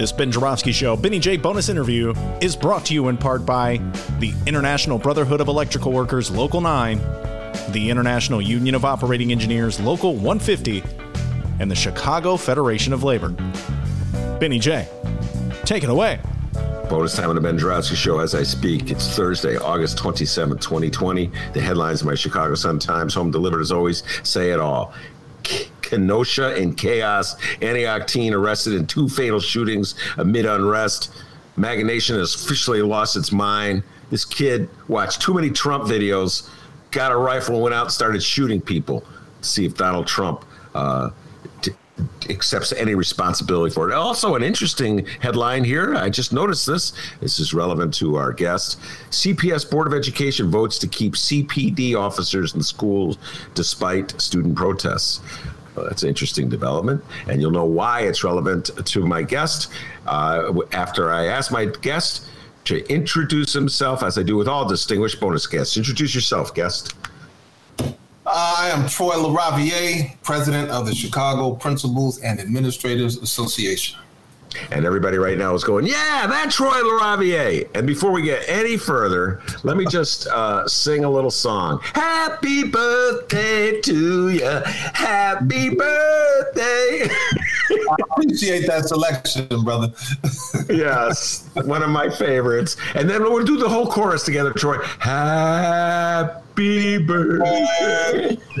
This Ben Joravsky Show, Benny J bonus interview, is brought to you in part by the International Brotherhood of Electrical Workers, Local 9, the International Union of Operating Engineers, Local 150, and the Chicago Federation of Labor. Benny J, take it away. Bonus time on the Ben Joravsky Show as I speak. It's Thursday, August 27, 2020. The headlines of my Chicago Sun-Times, home delivered as always, say it all. Kenosha in chaos. Antioch teen arrested in two fatal shootings amid unrest. MAGA Nation has officially lost its mind. This kid watched too many Trump videos, got a rifle, and went out and started shooting people to see if Donald Trump uh, t- accepts any responsibility for it. Also, an interesting headline here. I just noticed this. This is relevant to our guest. CPS Board of Education votes to keep CPD officers in schools despite student protests. That's an interesting development, and you'll know why it's relevant to my guest uh, after I ask my guest to introduce himself, as I do with all distinguished bonus guests. Introduce yourself, guest. I am Troy LaRaviere, president of the Chicago Principals and Administrators Association. And everybody right now is going, yeah, that's Troy LaRaviere. And before we get any further, let me just uh, sing a little song. Happy birthday to you. Happy birthday. I appreciate that selection, brother. yes, one of my favorites. And then we'll do the whole chorus together, Troy. Happy birthday.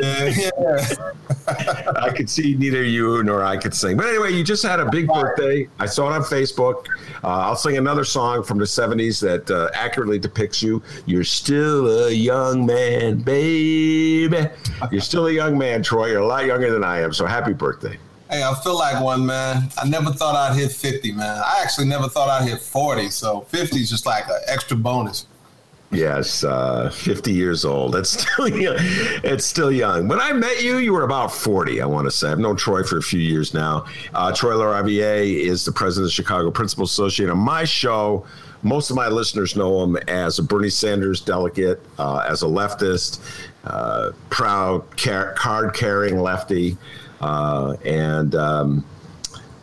I could see neither you nor I could sing. But anyway, you just had a big birthday. I saw it on Facebook. Uh, I'll sing another song from the 70s that uh, accurately depicts you. You're still a young man, baby. You're still a young man, Troy. You're a lot younger than I am. So happy birthday. Hey, I feel like one, man. I never thought I'd hit 50, man. I actually never thought I'd hit 40. So 50 is just like an extra bonus. Yes, uh, 50 years old. That's still young. It's still young. When I met you, you were about 40, I want to say. I've known Troy for a few years now. Uh, Troy LaRaviere is the president of the Chicago Principal Association. On my show, most of my listeners know him as a Bernie Sanders delegate, uh, as a leftist, uh, proud car- card carrying lefty. Uh, and, um,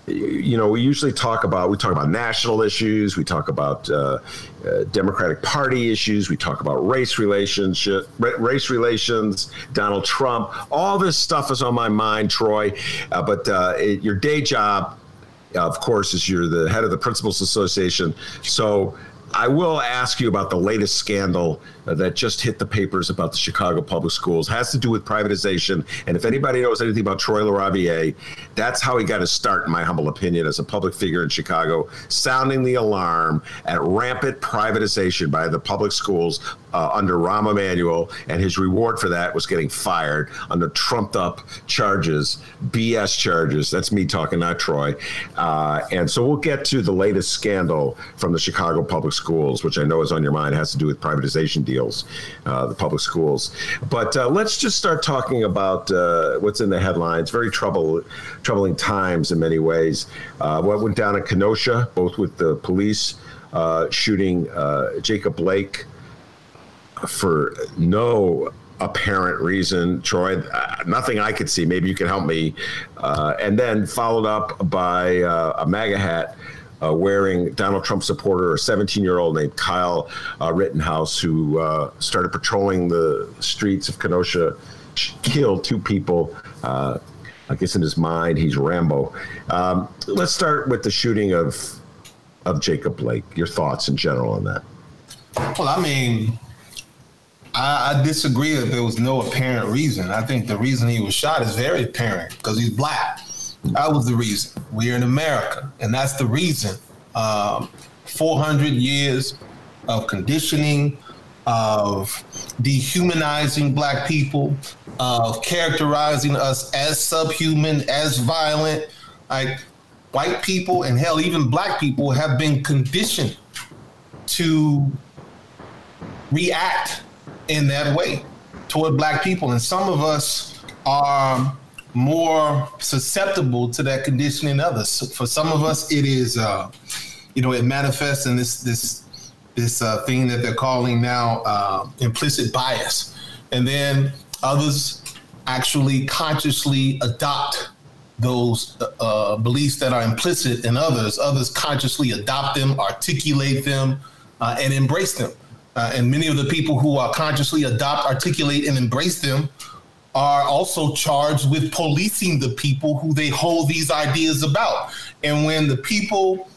you know, we usually talk about we talk about national issues, we talk about uh, uh, Democratic Party issues, we talk about race relationship, race relations, Donald Trump. All this stuff is on my mind, Troy. Uh, but uh, it, your day job, of course, is you're the head of the Principals Association. So I will ask you about the latest scandal that just hit the papers about the Chicago public schools. Has to do with privatization. And if anybody knows anything about Troy LaRaviere, that's how he got his start, in my humble opinion, as a public figure in Chicago, sounding the alarm at rampant privatization by the public schools uh, under Rahm Emanuel. And his reward for that was getting fired under trumped up charges, BS charges. That's me talking, not Troy. Uh, and so we'll get to the latest scandal from the Chicago public schools, which I know is on your mind, it has to do with privatization deals, uh, the public schools. But uh, let's just start talking about uh, what's in the headlines. Very trouble, troubling times in many ways. What went down in Kenosha, both with the police shooting Jacob Blake for no apparent reason, Troy. Uh, nothing I could see. Maybe you can help me. Uh, and then followed up by uh, a MAGA hat. Uh, wearing Donald Trump supporter, a 17 year old named Kyle uh, Rittenhouse, who uh, started patrolling the streets of Kenosha, killed two people. I guess in his mind, he's Rambo. Um, let's start with the shooting of of Jacob Blake. Your thoughts in general on that? Well, I mean, I, I, disagree that there was no apparent reason. I think the reason he was shot is very apparent because he's black. That was the reason. We're in America, and that's the reason. Um, 400 years of conditioning, of dehumanizing black people, of characterizing us as subhuman, as violent. Like white people and hell, even black people have been conditioned to react in that way toward black people. And some of us are more susceptible to that conditioning than others. For some of us, it is, uh, you know, it manifests in this this this uh, thing that they're calling now uh, implicit bias, and then others actually consciously adopt those uh, beliefs that are implicit in others. Others consciously adopt them, articulate them, uh, and embrace them. Uh, and many of the people who are consciously adopt, articulate, and embrace them are also charged with policing the people who they hold these ideas about. And when the people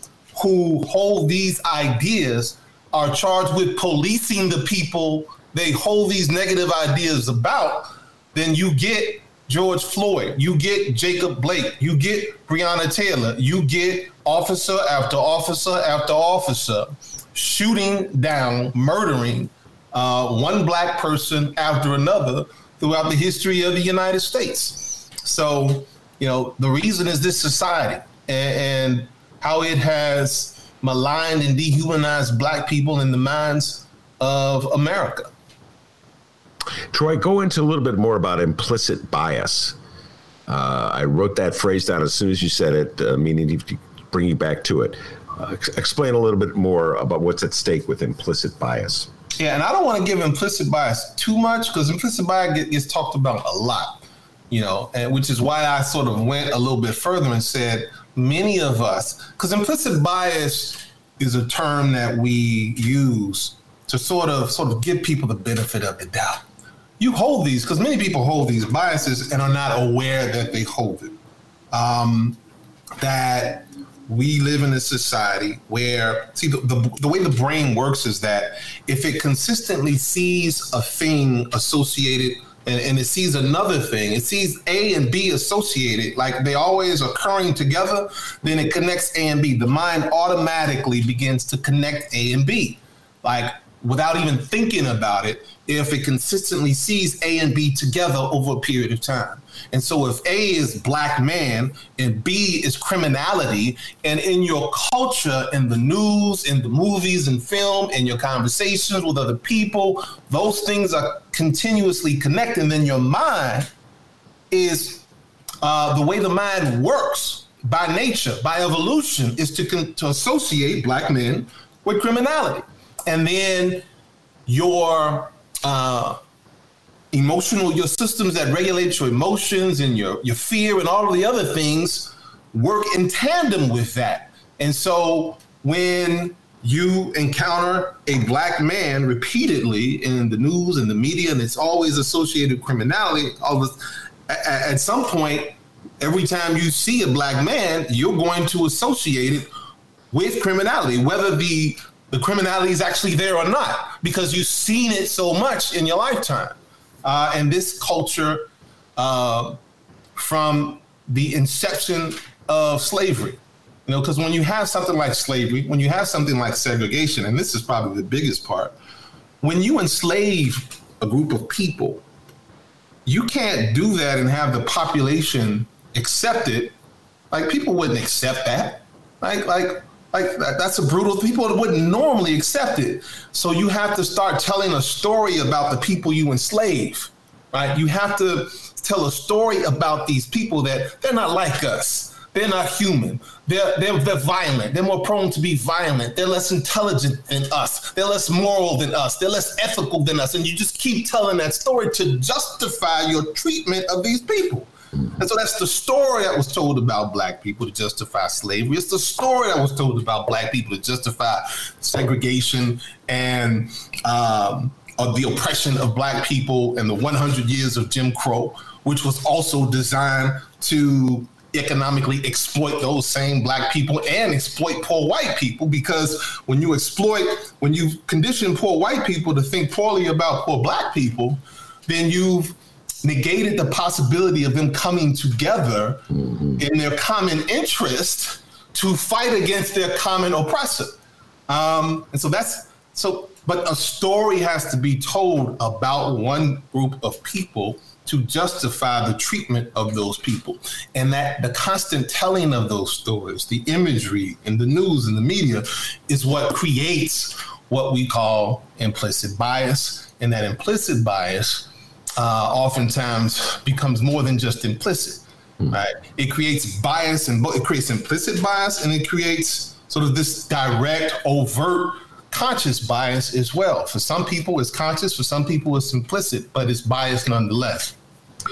who hold these ideas are charged with policing the people they hold these negative ideas about, then you get George Floyd, you get Jacob Blake, you get Breonna Taylor, you get officer after officer after officer shooting down, murdering uh, one black person after another throughout the history of the United States. So, you know, the reason is this society and, and how it has maligned and dehumanized black people in the minds of America. Troy, go into a little bit more about implicit bias. Uh, I wrote that phrase down as soon as you said it, uh, meaning to bring you back to it. Uh, explain a little bit more about what's at stake with implicit bias. Yeah, and I don't want to give implicit bias too much because implicit bias gets talked about a lot, you know, and which is why I sort of went a little bit further and said many of us, because implicit bias is a term that we use to sort of sort of give people the benefit of the doubt. You hold these because many people hold these biases and are not aware that they hold it. Um, that we live in a society where see the, the, the, way the brain works is that if it consistently sees a thing associated and, and, it sees another thing it sees a and b associated like they always occurring together then it connects a and b the mind automatically begins to connect a and b like without even thinking about it if it consistently sees A and B together over a period of time. And so if A is black man and B is criminality, and in your culture, in the news, in the movies and film, in your conversations with other people, those things are continuously connected, then your mind is uh, the way the mind works by nature, by evolution, is to, con- to associate black men with criminality. And then your uh, emotional, your systems that regulate your emotions and your, your fear and all of the other things work in tandem with that. And so when you encounter a black man repeatedly in the news and the media, and it's always associated with criminality, all this, at, at some point, every time you see a black man, you're going to associate it with criminality, whether the the criminality is actually there or not because you've seen it so much in your lifetime. Uh, and this culture, uh, from the inception of slavery, you know, because when you have something like slavery, when you have something like segregation, and this is probably the biggest part, when you enslave a group of people, you can't do that and have the population accept it. Like people wouldn't accept that. Like, like like that's a brutal. People wouldn't normally accept it. So you have to start telling a story about the people you enslave, right? You have to tell a story about these people that they're not like us. They're not human. They're, they're, they're violent. They're more prone to be violent. They're less intelligent than us. They're less moral than us. They're less ethical than us. And you just keep telling that story to justify your treatment of these people. And so that's the story that was told about black people to justify slavery. It's the story that was told about black people to justify segregation and um, the oppression of black people and the 100 years of Jim Crow, which was also designed to economically exploit those same black people and exploit poor white people because when you exploit when you condition poor white people to think poorly about poor black people then you've negated the possibility of them coming together mm-hmm. in their common interest to fight against their common oppressor. Um, and so that's so but a story has to be told about one group of people to justify the treatment of those people. And that the constant telling of those stories, the imagery in the news and the media is what creates what we call implicit bias. And that implicit bias uh, oftentimes becomes more than just implicit. Hmm. Right? It creates bias and it creates implicit bias and it creates sort of this direct, overt conscious bias as well. For some people, it's conscious. For some people, it's implicit, but it's bias nonetheless.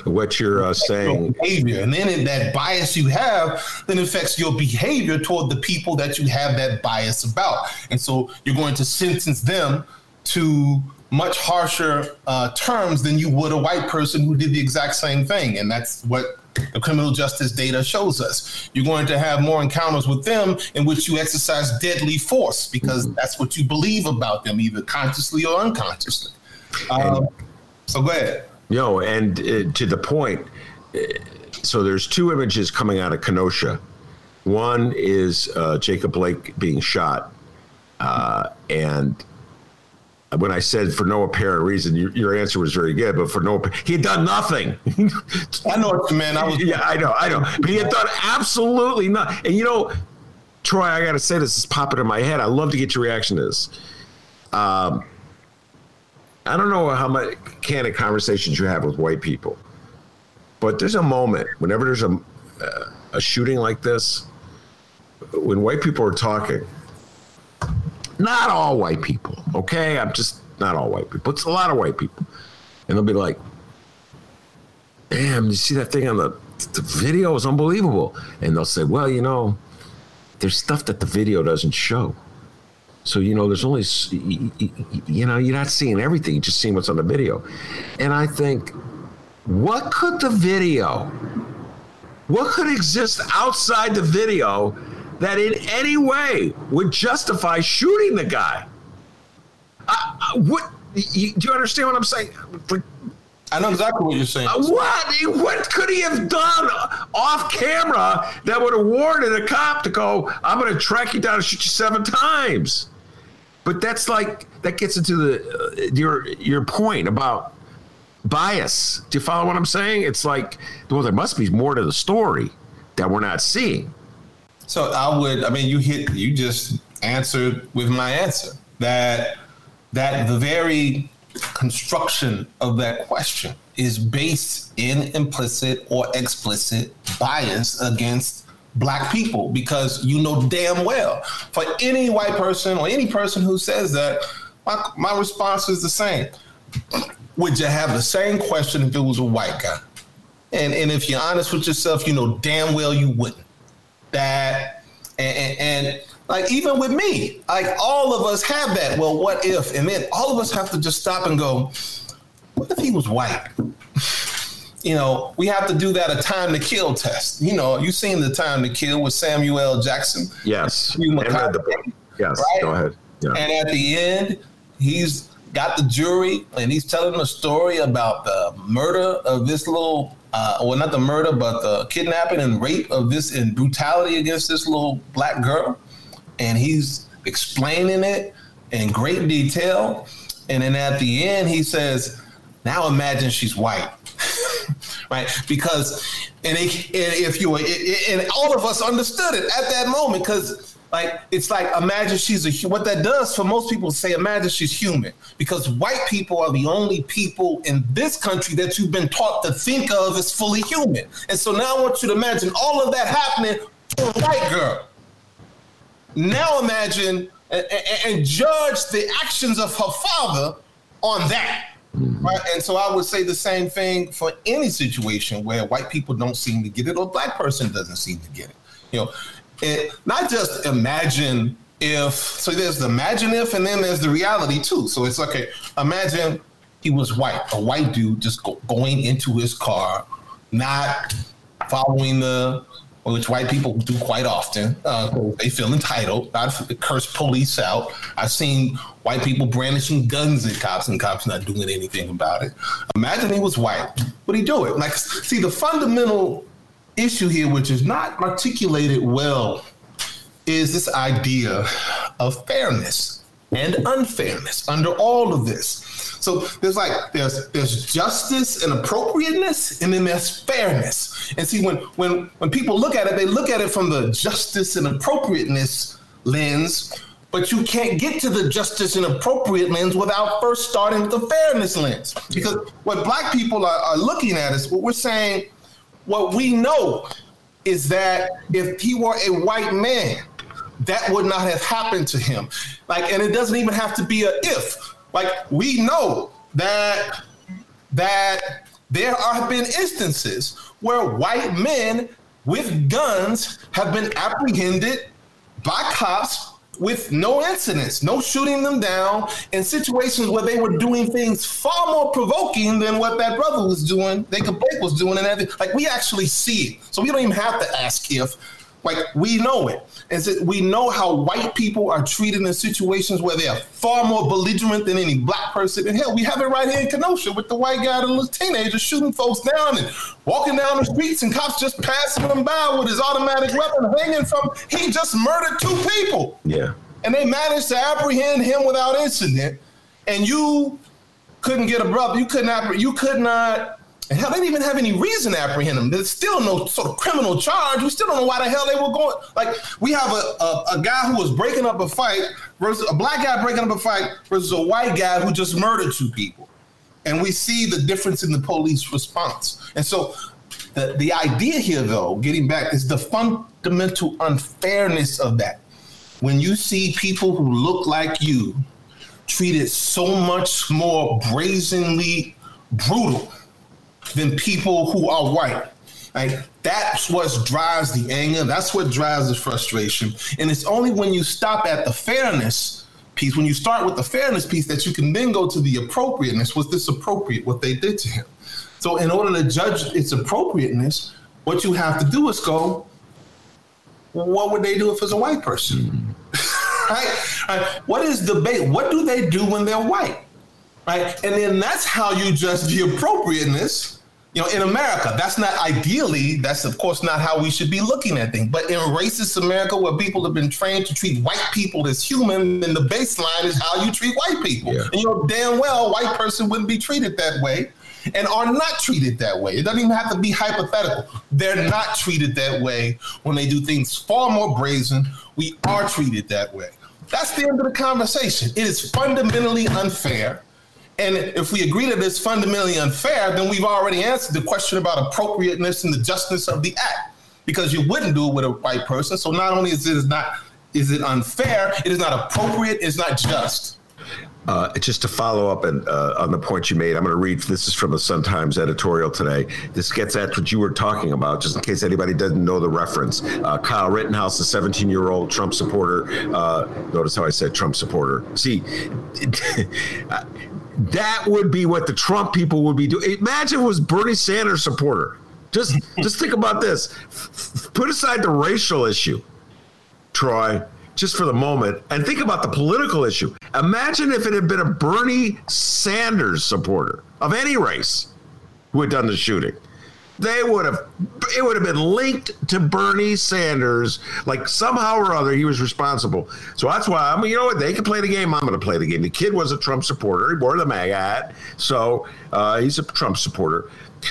What you're uh, saying, behavior, and then that bias you have then affects your behavior toward the people that you have that bias about, and so you're going to sentence them to much harsher uh, terms than you would a white person who did the exact same thing, and that's what the criminal justice data shows us. You're going to have more encounters with them in which you exercise deadly force because mm-hmm. that's what you believe about them, either consciously or unconsciously. Um, so go ahead. No, and uh, to the point, uh, so there's two images coming out of Kenosha. One is uh, Jacob Blake being shot, uh, and when I said for no apparent reason, your, your answer was very good, but for no, he had done nothing. I know what you mean. I was, yeah, I know, I know, but he had done absolutely nothing. And you know, Troy, I got to say this is popping in my head. I love to get your reaction to this. Um, I don't know how much candid conversations you have with white people, but there's a moment whenever there's a uh, a shooting like this, when white people are talking not all white people, okay? I'm just not all white people. It's a lot of white people. And they'll be like, damn, you see that thing on the, the video is unbelievable. And they'll say, well, you know, there's stuff that the video doesn't show. So, you know, there's only, you know, you're not seeing everything, you're just seeing what's on the video. And I think, what could the video, what could exist outside the video that in any way would justify shooting the guy. Uh, uh, what you, do you understand what I'm saying? I know exactly what you're saying. Uh, what? What could he have done off camera that would have warranted a cop to go, I'm going to track you down and shoot you seven times? But that's like, that gets into the uh, your your point about bias. Do you follow what I'm saying? It's like, well, there must be more to the story that we're not seeing. So I would, I mean, you hit, you just answered with my answer that that the very construction of that question is based in implicit or explicit bias against black people because you know damn well for any white person or any person who says that my, my response is the same. Would you have the same question if it was a white guy? And and if you're honest with yourself you know damn well you wouldn't that and, and, and like even with me, like all of us have that. Well, what if? And then all of us have to just stop and go, what if he was white? you know, we have to do that a time to kill test. You know, you seen the time to kill with Samuel Jackson? Yes. The, yes. Right? Go ahead. Yeah. And at the end, he's got the jury and he's telling a story about the murder of this little uh, well, not the murder, but the kidnapping and rape of this and brutality against this little black girl. And he's explaining it in great detail. And then at the end, he says, Now imagine she's white. right? Because, and, it, and if you were, and all of us understood it at that moment because like it's like imagine she's a what that does for most people say imagine she's human because white people are the only people in this country that you've been taught to think of as fully human. And so now I want you to imagine all of that happening to a white girl. Now imagine and, and judge the actions of her father on that. Mm-hmm. Right? And so I would say the same thing for any situation where white people don't seem to get it or black person doesn't seem to get it. You know, it, not just imagine if so there's the imagine if and then there's the reality too. So it's okay imagine he was white a white dude just go, going into his car not following the which white people do quite often uh, they feel entitled not curse police out. I've seen white people brandishing guns at cops and cops not doing anything about it. Imagine he was white would he do it? Like see the fundamental issue here, which is not articulated well, is this idea of fairness. and unfairness under all of this. So there's like there's there's justice and appropriateness, and then there's fairness. And see, when when when people look at it, they look at it from the justice and appropriateness lens, but you can't get to the justice and appropriate lens without first starting with the fairness lens. Because what black people are, are looking at is what we're saying, what we know is that if he were a white man, that would not have happened to him. Like, and it doesn't even have to be a if. Like, we know that that there have been instances where white men with guns have been apprehended by cops with no incidents, no shooting them down, in situations where they were doing things far more provoking than what that brother was doing, Jacob Blake was doing, and everything. Like we actually see it, so we don't even have to ask if. Like we know it, and we know how white people are treated in situations where they are far more belligerent than any black person. And hell, we have it right here in Kenosha with the white guy and the teenager shooting folks down and walking down the streets, and cops just passing him by with his automatic weapon hanging from. He just murdered two people. Yeah, and they managed to apprehend him without incident. And you couldn't get a brother. You could not. You could not and they didn't even have any reason to apprehend him. There's still no sort of criminal charge. We still don't know why the hell they were going. Like we have a, a, a, guy who was breaking up a fight versus a black guy breaking up a fight versus a white guy who just murdered two people, and we see the difference in the police response. And so, the the idea here, though, getting back, is the fundamental unfairness of that. When you see people who look like you treated so much more brazenly brutal than people who are white. Like that's what drives the anger. That's what drives the frustration. And it's only when you stop at the fairness piece, when you start with the fairness piece, that you can then go to the appropriateness. Was this appropriate? What they did to him. So, in order to judge its appropriateness, what you have to do is go. What would they do if it's a white person? Mm-hmm. right? right? What is debate? What do they do when they're white? Right? And then that's how you judge the appropriateness you know, in America, that's not ideally, that's of course not how we should be looking at things. But in racist America, where people have been trained to treat white people as human, then the baseline is how you treat white people. Yeah. And you know damn well white person wouldn't be treated that way and are not treated that way. It doesn't even have to be hypothetical. They're not treated that way when they do things far more brazen. We are treated that way. That's the end of the conversation. It is fundamentally unfair and if we agree that it's fundamentally unfair, then we've already answered the question about appropriateness and the justness of the act, because you wouldn't do it with a white person. So not only is it not is it unfair, it is not appropriate, it's not just. Uh, just to follow up and, uh, on the point you made, I'm going to read. This is from the Sun Times editorial today. This gets at what you were talking about, just in case anybody doesn't know the reference. Uh, Kyle Rittenhouse, a 17 year old Trump supporter. Uh, notice how I said Trump supporter. See, that would be what the Trump people would be doing. Imagine it was Bernie Sanders supporter. Just just think about this. Put aside the racial issue, Troy, just for the moment, and think about the political issue. Imagine if it had been a Bernie Sanders supporter of any race who had done the shooting they would have it would have been linked to Bernie Sanders like somehow or other he was responsible. So that's why I mean you know what they can play the game. I'm going to play the game. The kid was a Trump supporter. He wore the MAGA hat, so uh, he's a Trump supporter.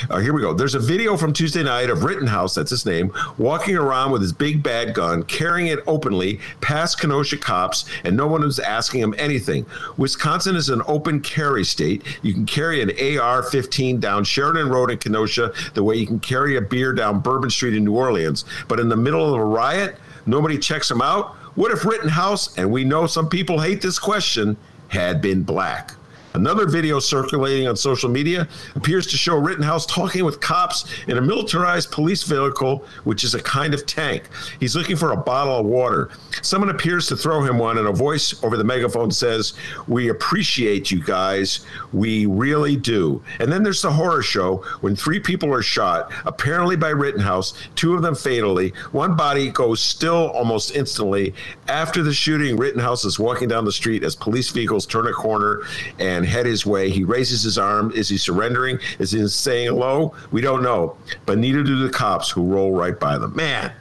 Uh, here we go. There's a video from Tuesday night of Rittenhouse, that's his name, walking around with his big bad gun, carrying it openly past Kenosha cops, and no one was asking him anything. Wisconsin is an open carry state. You can carry an AR 15 down Sheridan Road in Kenosha the way you can carry a beer down Bourbon Street in New Orleans. But in the middle of a riot, nobody checks him out. What if Rittenhouse, and we know some people hate this question, had been black? Another video circulating on social media appears to show Rittenhouse talking with cops in a militarized police vehicle, which is a kind of tank. He's looking for a bottle of water. Someone appears to throw him one, and a voice over the megaphone says, We appreciate you guys. We really do. And then there's the horror show when three people are shot, apparently by Rittenhouse, two of them fatally. One body goes still almost instantly. After the shooting, Rittenhouse is walking down the street as police vehicles turn a corner and head his way. He raises his arm. Is he surrendering? Is he saying hello? We don't know. But neither do the cops who roll right by them. Man,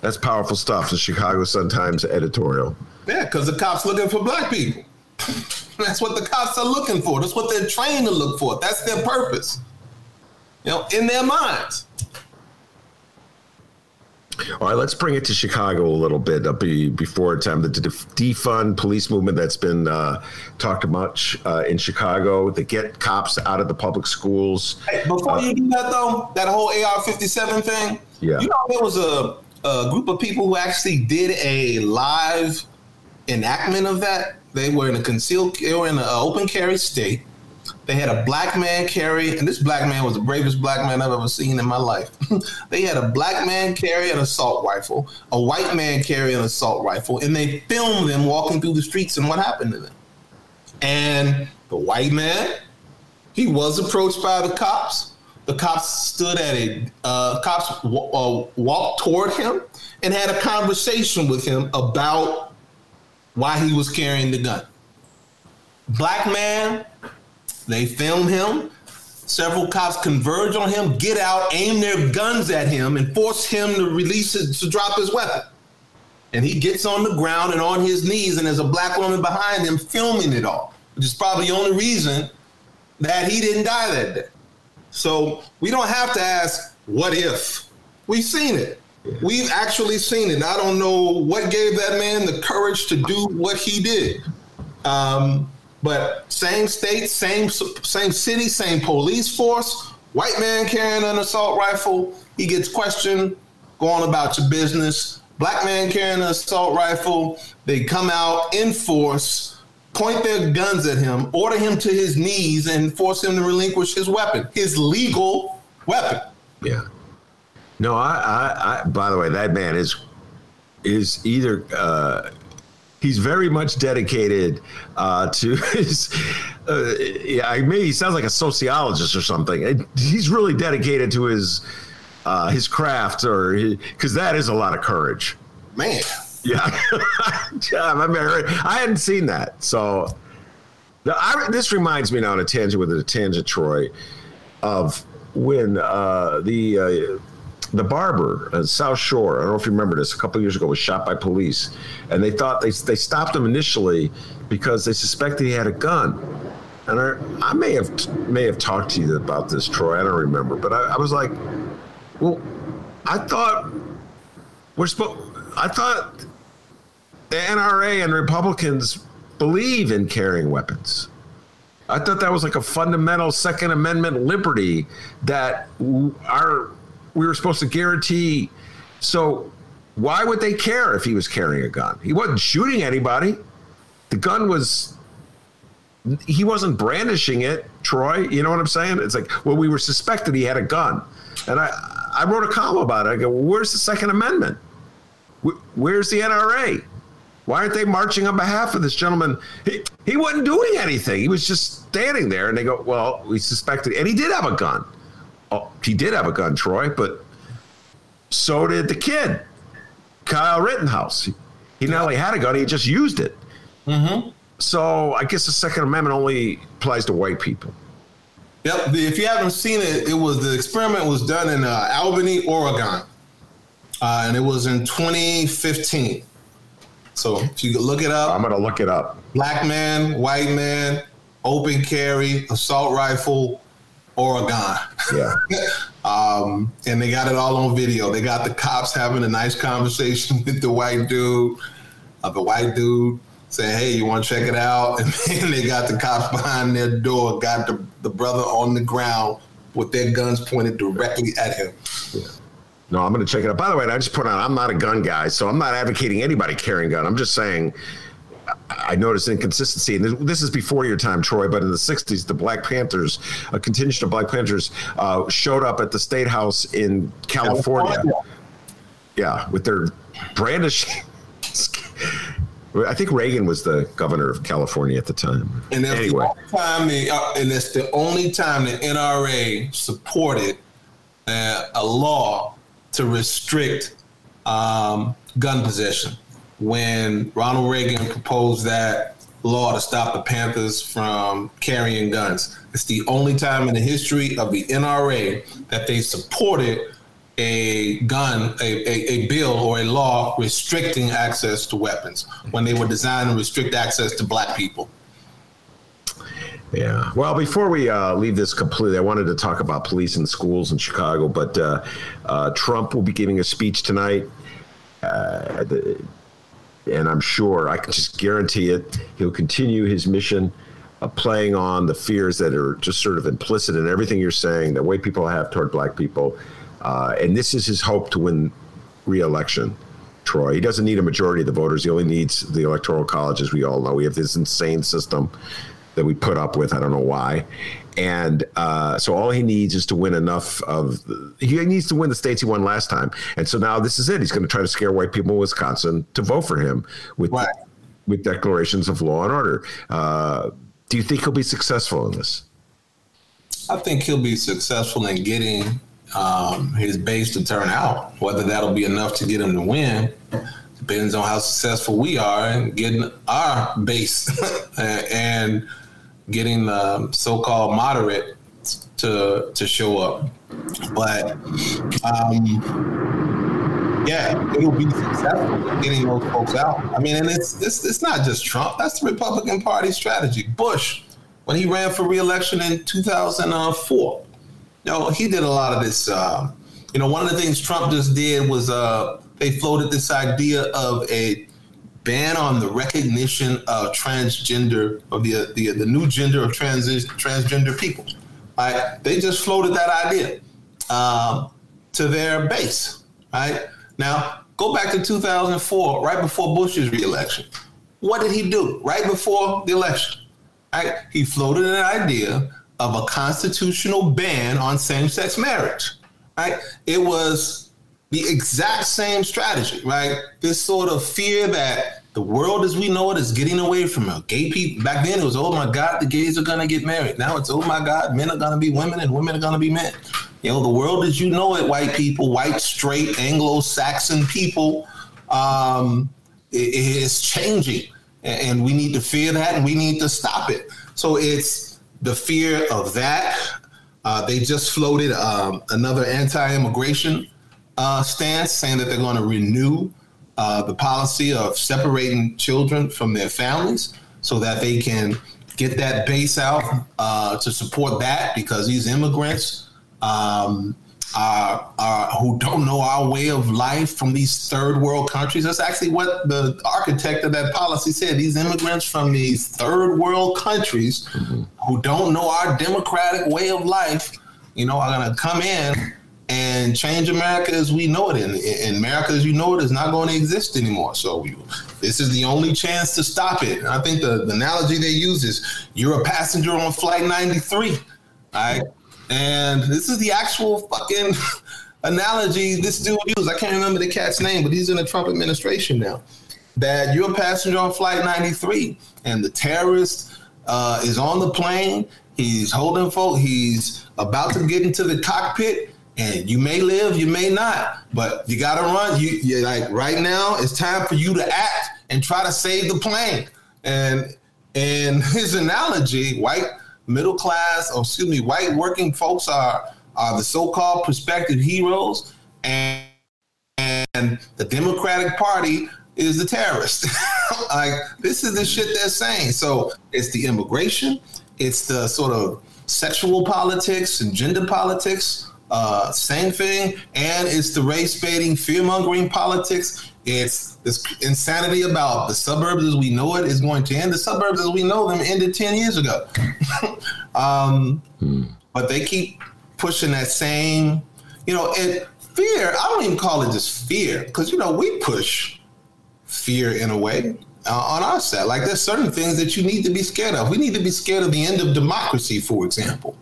that's powerful stuff. The Chicago Sun Times editorial. Yeah, because the cops looking for black people. That's what the cops are looking for. That's what they're trained to look for. That's their purpose. You know, in their minds. All right, let's bring it to Chicago a little bit uh, be, before time. The defund police movement that's been uh, talked much uh, in Chicago, to get cops out of the public schools. Hey, before you do that, though, that whole AR 57 thing, yeah. you know, there was a, a group of people who actually did a live enactment of that. They were in a concealed, they were in an open carry state they had a black man carry, and this black man was the bravest black man I've ever seen in my life. they had a black man carry an assault rifle, a white man carry an assault rifle, and they filmed them walking through the streets and what happened to them. And the white man, he was approached by the cops. The cops stood at a uh, cops w- uh, walked toward him and had a conversation with him about why he was carrying the gun. Black man they film him. Several cops converge on him, get out, aim their guns at him, and force him to release to drop his weapon. And he gets on the ground and on his knees, and there's a black woman behind him filming it all, which is probably the only reason that he didn't die that day. So we don't have to ask, what if? We've seen it. We've actually seen it. I don't know what gave that man the courage to do what he did. Um, but same state, same same city, same police force. White man carrying an assault rifle, he gets questioned. Go on about your business. Black man carrying an assault rifle, they come out in force, point their guns at him, order him to his knees, and force him to relinquish his weapon, his legal weapon. Yeah. No, I, I, I by the way, that man is is either uh, he's very much dedicated uh, to his. Uh, yeah, I mean, he sounds like a sociologist or something. He's really dedicated to his uh, his craft, or because that is a lot of courage. Man, yeah, yeah I, mean, I hadn't seen that, so. I, this reminds me now on a tangent with a tangent, Troy, of when uh, the uh, the barber at South Shore, I don't know if you remember this, a couple years ago was shot by police, and they thought they they stopped him initially because they suspected he had a gun. And I, I may have may have talked to you about this, Troy. I don't remember, but I, I was like, well, I thought we're supposed. I thought the NRA and Republicans believe in carrying weapons. I thought that was like a fundamental Second Amendment liberty that our we were supposed to guarantee. So why would they care if he was carrying a gun? He wasn't shooting anybody. The gun was he wasn't brandishing it, Troy. You know what I'm saying? It's like, well, we were suspected he had a gun. And I, I wrote a column about it. I go, well, where's the Second Amendment? Where's the NRA? Why aren't they marching on behalf of this gentleman? He, he wasn't doing anything. He was just standing there. And they go, well, we suspected, and he did have a gun he did have a gun, Troy, but so did the kid, Kyle Rittenhouse. He not only had a gun, he just used it. Mm-hmm. So I guess the Second Amendment only applies to white people. Yep. If you haven't seen it, it was the experiment was done in uh, Albany, Oregon, uh, and it was in 2015. So if you look it up, I'm gonna look it up. Black man, white man, open carry, assault rifle, Oregon. Yeah. um, and they got it all on video. They got the cops having a nice conversation with the white dude. Uh, the white dude saying, "Hey, you want to check it out?" And then they got the cops behind their door, got the, the brother on the ground with their guns pointed directly at him. Yeah. No, I'm going to check it out. By the way, I just put out, I'm not a gun guy, so I'm not advocating anybody carrying a gun. I'm just saying I noticed inconsistency, and this is before your time, Troy. But in the '60s, the Black Panthers, a contingent of Black Panthers, uh, showed up at the State House in California. California. Yeah, with their brandishing. I think Reagan was the governor of California at the time. And that's anyway. the time, they, uh, and that's the only time the NRA supported uh, a law to restrict um, gun possession when Ronald Reagan proposed that law to stop the Panthers from carrying guns. It's the only time in the history of the NRA that they supported a gun, a, a, a, bill or a law restricting access to weapons when they were designed to restrict access to black people. Yeah. Well, before we uh, leave this completely, I wanted to talk about police and schools in Chicago. But uh, uh, Trump will be giving a speech tonight. Uh, the, and I'm sure, I can just guarantee it, he'll continue his mission of playing on the fears that are just sort of implicit in everything you're saying, the way people have toward black people. Uh, and this is his hope to win re-election. Troy. He doesn't need a majority of the voters. He only needs the electoral college, as we all know. We have this insane system that we put up with. I don't know why. And uh, so all he needs is to win enough of. He needs to win the states he won last time. And so now this is it. He's going to try to scare white people in Wisconsin to vote for him with right. with declarations of law and order. Uh, do you think he'll be successful in this? I think he'll be successful in getting um, his base to turn out. Whether that'll be enough to get him to win depends on how successful we are in getting our base and getting the so-called moderate to to show up. But um, yeah, it'll be successful getting those folks out. I mean, and it's it's it's not just Trump. That's the Republican Party strategy. Bush, when he ran for reelection in 2004 you know, he did a lot of this. Uh, you know, one of the things Trump just did was uh, they floated this idea of a ban on the recognition of transgender of the the, the new gender of trans transgender people. Right? They just floated that idea um, to their base. Right now, go back to 2004, right before Bush's reelection. What did he do right before the election? Right? He floated an idea of a constitutional ban on same-sex marriage. Right? It was the exact same strategy, right? This sort of fear that the world as we know it is getting away from it. Gay people back then it was, oh my God, the gays are gonna get married. Now it's oh my God, men are gonna be women and women are gonna be men. You know, the world as you know it, white people, white, straight, Anglo-Saxon people, um, is changing. And we need to fear that and we need to stop it. So it's the fear of that. Uh, they just floated um, another anti-immigration uh, stance, saying that they're going to renew uh, the policy of separating children from their families, so that they can get that base out uh, to support that because these immigrants. Um, uh, uh, who don't know our way of life from these third world countries. That's actually what the architect of that policy said. These immigrants from these third world countries mm-hmm. who don't know our democratic way of life, you know, are going to come in and change America as we know it. And, and America as you know it is not going to exist anymore. So we, this is the only chance to stop it. I think the, the analogy they use is you're a passenger on flight 93. All right and this is the actual fucking analogy this dude used. I can't remember the cat's name, but he's in the Trump administration now. That you're a passenger on flight 93, and the terrorist uh, is on the plane. He's holding folk. He's about to get into the cockpit, and you may live, you may not, but you got to run. You you're like right now. It's time for you to act and try to save the plane. And and his analogy, white middle class, or excuse me, white working folks are are the so-called prospective heroes, and and the Democratic Party is the terrorist. like this is the shit they're saying. So it's the immigration, it's the sort of sexual politics and gender politics, uh, same thing, and it's the race baiting, fear mongering politics. It's this insanity about the suburbs as we know it is going to end. The suburbs as we know them ended 10 years ago. um, hmm. But they keep pushing that same, you know, and fear, I don't even call it just fear, because, you know, we push fear in a way uh, on our side. Like there's certain things that you need to be scared of. We need to be scared of the end of democracy, for example.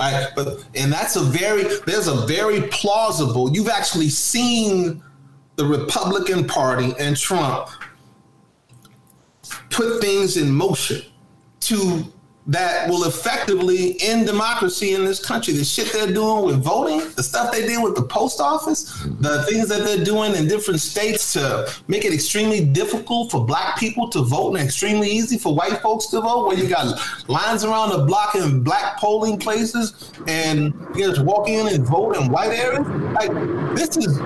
Right? But and that's a very there's a very plausible. You've actually seen the Republican Party and Trump put things in motion to that will effectively end democracy in this country. The shit they're doing with voting, the stuff they did with the post office, the things that they're doing in different states to make it extremely difficult for black people to vote and extremely easy for white folks to vote, where you got lines around the block in black polling places and you just walk in and vote in white areas. Like this is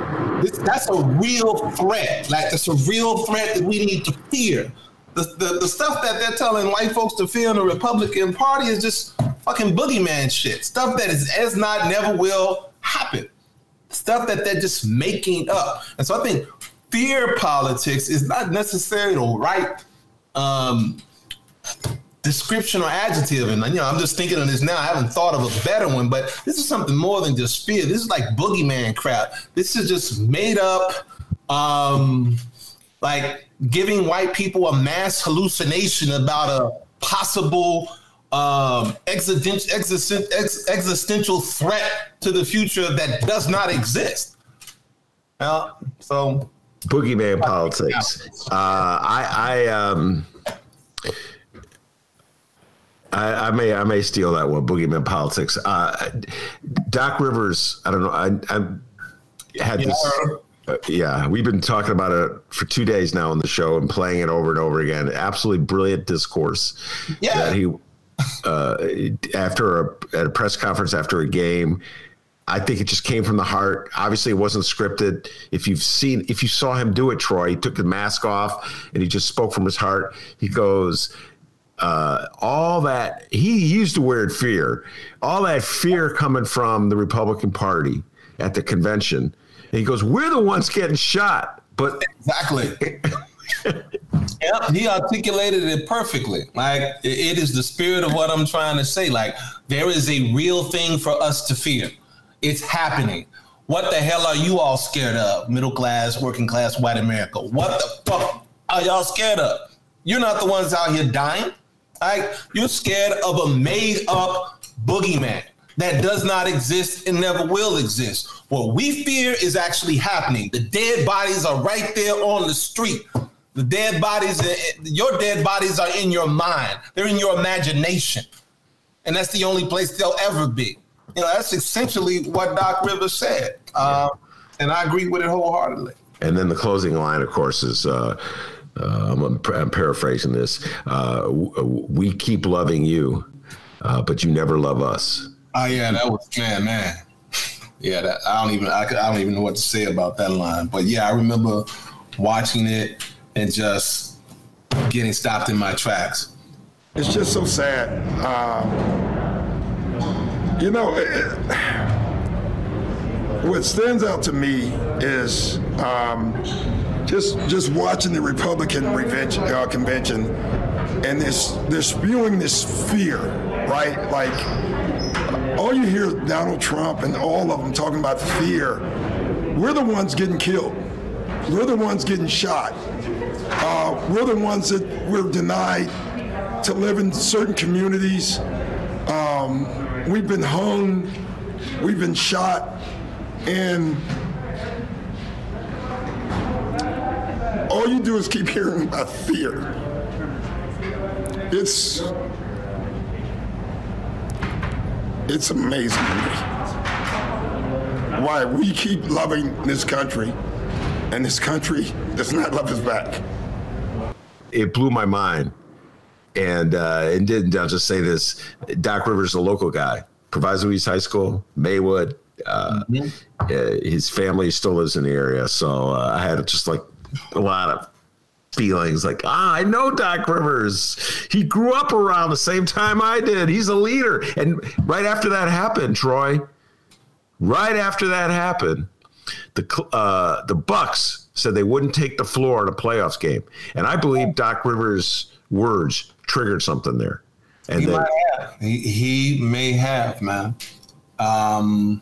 this, that's a real threat. Like it's a real threat that we need to fear the, the, the stuff that they're telling white folks to fear in the Republican Party is just fucking boogeyman shit. Stuff that is as not never will happen. Stuff that they're just making up. And so I think fear politics is not necessarily the right um, description or adjective. And you know, I'm just thinking of this now. I haven't thought of a better one, but this is something more than just fear. This is like boogeyman crap. This is just made up um like giving white people a mass hallucination about a possible um, existential, existential threat to the future that does not exist. Well, so boogeyman politics. Uh, I, I, um, I, I, may, I may steal that one. Boogeyman politics. Uh, Doc Rivers. I don't know. I, I had this. Yeah, we've been talking about it for two days now on the show and playing it over and over again. Absolutely brilliant discourse. Yeah. That he, uh, after a, at a press conference after a game, I think it just came from the heart. Obviously, it wasn't scripted. If you've seen, if you saw him do it, Troy, he took the mask off and he just spoke from his heart. He goes, uh, all that he used the word fear, all that fear coming from the Republican Party at the convention and he goes, "We're the ones getting shot." But exactly. yep, he articulated it perfectly. Like it is the spirit of what I'm trying to say. Like there is a real thing for us to fear. It's happening. What the hell are you all scared of? Middle class, working class, white America. What the fuck are y'all scared of? You're not the ones out here dying. Like you're scared of a made up boogeyman that does not exist and never will exist. What we fear is actually happening. The dead bodies are right there on the street. The dead bodies, your dead bodies are in your mind. They're in your imagination. And that's the only place they'll ever be. You know, that's essentially what Doc Rivers said. Uh, and I agree with it wholeheartedly. And then the closing line, of course, is uh, uh, I'm, I'm, paraphrasing this. Uh, we keep loving you, uh, but you never love us. Oh yeah, that was man, man. Yeah, that, I don't even I, I don't even know what to say about that line. But yeah, I remember watching it and just getting stopped in my tracks. It's just so sad. Um, you know, it, what stands out to me is um, just just watching the Republican revention, uh, convention, and this they're spewing this fear, right? Like all you hear is Donald Trump and all of them talking about fear. We're the ones getting killed. We're the ones getting shot. Uh, we're the ones that we're denied to live in certain communities. Um, we've been hung. We've been shot. And all you do is keep hearing about fear. It's it's amazing to me why we keep loving this country and this country does not love us back. It blew my mind. And uh, and didn't I'll just say this: Doc Rivers, a local guy, Proviso East High School, Maywood. Uh, mm-hmm. uh, his family still lives in the area, so uh, I had just like a lot of feelings like ah i know doc rivers. He grew up around the same time i did. He's a leader. And right after that happened troy right after that happened the uh, the bucks said they wouldn't take the floor in a playoffs game. And i believe doc rivers words triggered something there. And he, then, might have. He, he may have man. Um,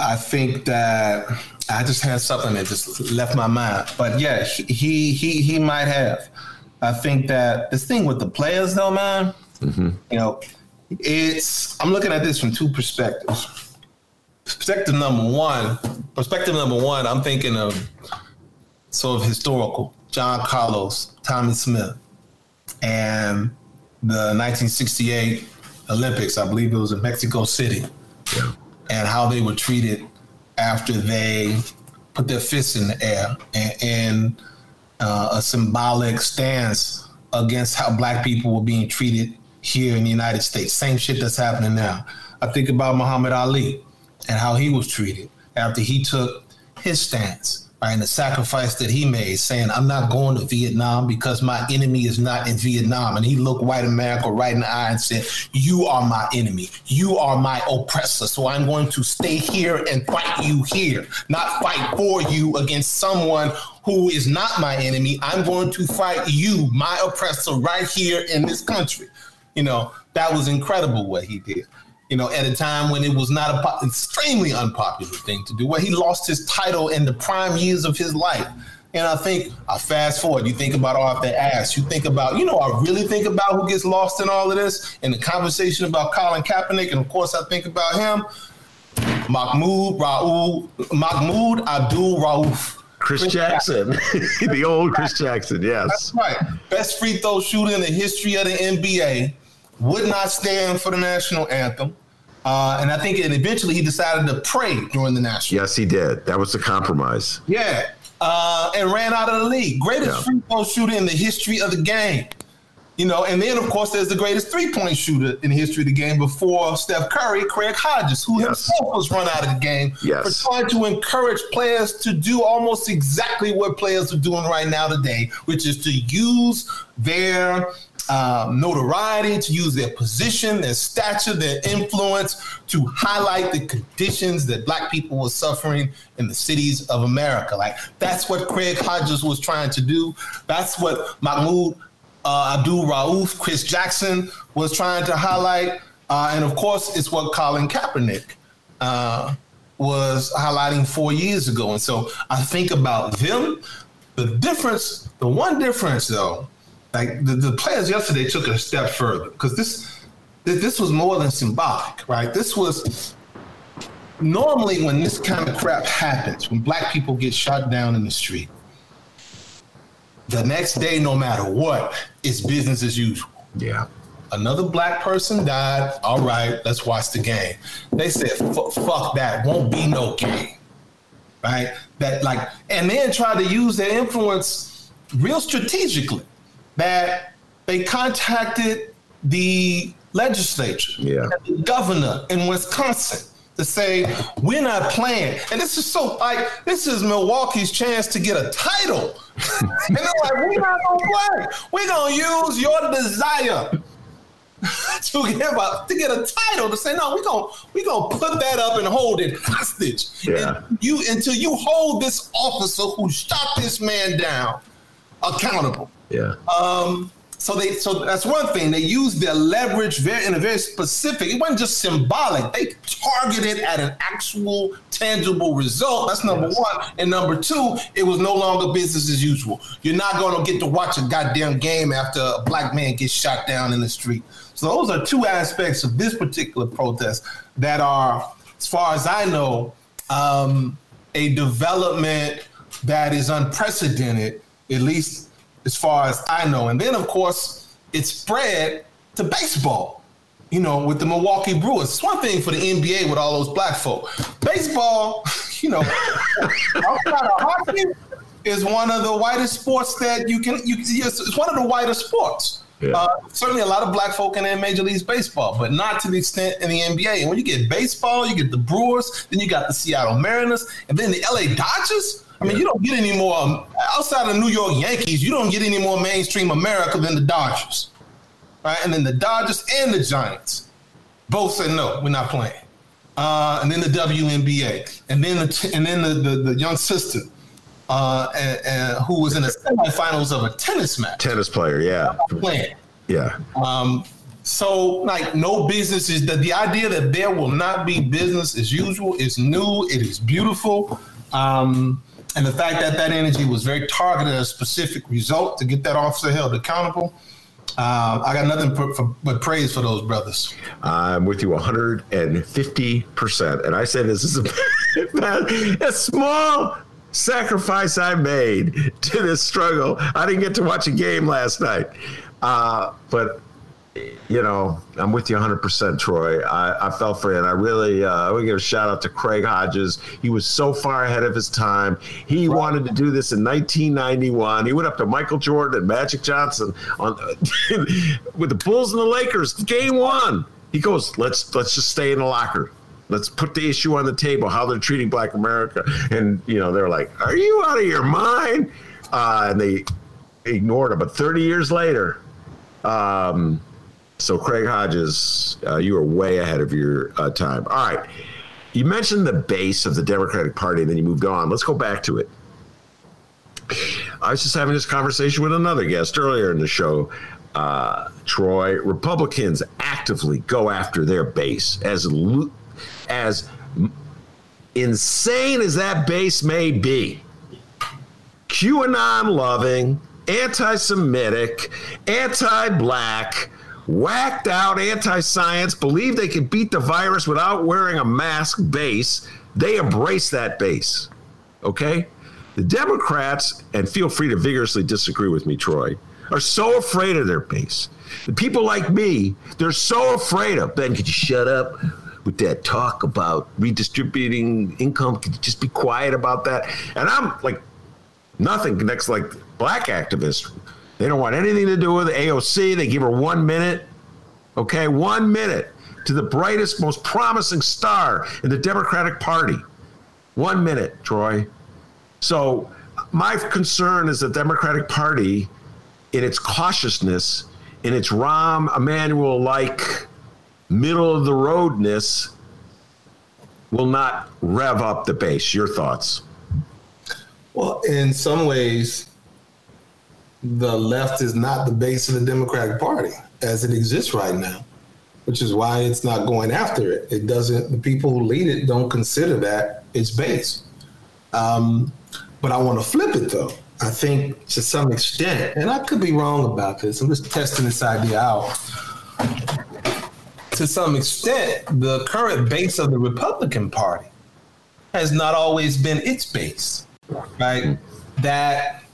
i think that I just had something that just left my mind. But yeah, he he he might have. I think that this thing with the players, though, man. Mm-hmm. You know, it's I'm looking at this from two perspectives. Perspective number one, perspective number one, I'm thinking of sort of historical. John Carlos, Tommie Smith, and the 1968 Olympics. I believe it was in Mexico City, Yeah. And how they were treated after they put their fists in the air and, and uh, a symbolic stance against how black people were being treated here in the United States. Same shit that's happening now. I think about Muhammad Ali and how he was treated after he took his stance. And the sacrifice that he made, saying, I'm not going to Vietnam because my enemy is not in Vietnam. And he looked white America right in the eye and said, You are my enemy. You are my oppressor. So I'm going to stay here and fight you here, not fight for you against someone who is not my enemy. I'm going to fight you, my oppressor, right here in this country. You know, that was incredible what he did you know, at a time when it was not a po- extremely unpopular thing to do, where he lost his title in the prime years of his life. And I think, I fast forward, you think about the ass, you think about, you know, I really think about who gets lost in all of this and the conversation about Colin Kaepernick. And of course, I think about him, Mahmoud Raul, Mahmoud Abdul Rauf. Chris Jackson, the old Chris Jackson, yes. That's right. Best free throw shooter in the history of the NBA. Would not stand for the national anthem. Uh, and I think it eventually he decided to pray during the national. Yes, he did. That was the compromise. Yeah. Uh, and ran out of the league. Greatest Yeah. free throw shooter in the history of the game. You know, and then of course there's the greatest three point shooter in the history of the game before Steph Curry, Craig Hodges, who Yes. himself was run out of the game Yes. for trying to encourage players to do almost exactly what players are doing right now today, which is to use their um, notoriety, to use their position, their stature, their influence to highlight the conditions that black people were suffering in the cities of America. Like that's what Craig Hodges was trying to do. That's what Mahmoud uh, Abdul Rauf, Chris Jackson was trying to highlight. Uh, and of course, it's what Colin Kaepernick uh, was highlighting four years ago. And so I think about them. The difference, the one difference though, like the, the players yesterday took it a step further because this this was more than symbolic, right? This was normally when this kind of crap happens, when black people get shot down in the street, the next day, no matter what, it's business as usual. Yeah. Another black person died. All right, let's watch the game. They said, "F- "Fuck that! Won't be no game." Right? That like, and then try to use their influence real strategically. That they contacted the legislature, Yeah. the governor in Wisconsin to say we're not playing. And this is so like this is Milwaukee's chance to get a title. and they're like, we're not gonna play. We're gonna use your desire to give up to get a title to say no we're gonna we gonna put that up and hold it hostage Yeah. And you until you hold this officer who shot this man down accountable Yeah. um so they so that's one thing. They used their leverage very in a very specific it wasn't just symbolic. They targeted at an actual tangible result. That's number Yes. one. And number two it was no longer business as usual. You're not going to get to watch a goddamn game after a black man gets shot down in the street. So those are two aspects of this particular protest that are as far as i know um, a development that is unprecedented at least as far as I know. And then, of course, it spread to baseball, you know, with the Milwaukee Brewers. It's one thing for the NBA with all those black folk. Baseball, you know, outside of hockey, is one of the whitest sports that you can, you, it's one of the whitest sports. Yeah. Uh, certainly a lot of black folk in Major League Baseball, but not to the extent in the NBA. And when you get baseball, you get the Brewers, then you got the Seattle Mariners, and then the LA Dodgers. I mean, you don't get any more um, outside of New York Yankees. You don't get any more mainstream America than the Dodgers, right? And then the Dodgers and the Giants both said no, we're not playing. Uh, and then the WNBA, and then the and then the, the, the young sister, uh, and, and who was in the semifinals of a tennis match Tennis player. Yeah. playing. Yeah. Um, so like no business is the, the idea that there will not be business as usual is new. It is beautiful. Um, and the fact that that energy was very targeted at a specific result to get that officer held accountable. Uh, I got nothing for, for, but praise for those brothers. I'm with you 150%. And I say this is a, a small sacrifice I made to this struggle. I didn't get to watch a game last night. Uh, but you know, I'm with you 100%, Troy. I, I felt for you, and I really, uh, I want to give a shout out to Craig Hodges. He was so far ahead of his time. He right. wanted to do this in 1991. He went up to Michael Jordan and Magic Johnson on with the Bulls and the Lakers, game one. He goes, let's let's just stay in the locker. Let's put the issue on the table, how they're treating Black America. And you know, they're like, "Are you out of your mind?" Uh, and they ignored him. But 30 years later, um, so, Craig Hodges, uh, you are way ahead of your uh, time. All right. You mentioned the base of the Democratic Party, and then you moved on. Let's go back to it. I was just having this conversation with another guest earlier in the show. Uh, Troy, Republicans actively go after their base as as insane as that base may be. QAnon loving, anti Semitic, anti black, whacked out anti science, believe they can beat the virus without wearing a mask base, they embrace that base. Okay? The Democrats, and feel free to vigorously disagree with me, Troy, are so afraid of their base. The people like me, they're so afraid of. Ben, could you shut up with that talk about redistributing income? Could you just be quiet about that? And I'm like, nothing connects like black activists they don't want anything to do with AOC. They give her one minute. Okay, one minute to the brightest, most promising star in the Democratic Party. One minute, Troy. So, my concern is the Democratic Party, in its cautiousness, in its Rahm Emanuel like middle of the roadness, will not rev up the base. Your thoughts? Well, in some ways, the left is not the base of the Democratic Party as it exists right now, which is why it's not going after it. It doesn't, the people who lead it don't consider that its base. Um, but I want to flip it though. I think to some extent, and I could be wrong about this, I'm just testing this idea out. To some extent, the current base of the Republican Party has not always been its base, right? That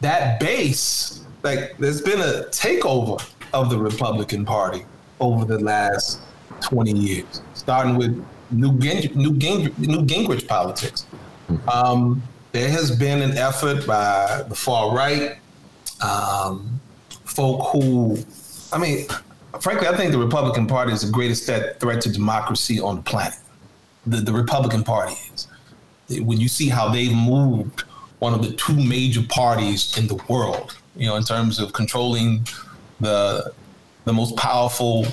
that base, like there's been a takeover of the Republican Party over the last 20 years, starting with New, Gingrich, Newt Gingrich, Newt Gingrich politics. Um, there has been an effort by the far right, um, folk who, I mean, frankly, I think the Republican Party is the greatest threat to democracy on the planet. The, the Republican Party is. When you see how they've moved one of the two major parties in the world, you know, in terms of controlling the the most powerful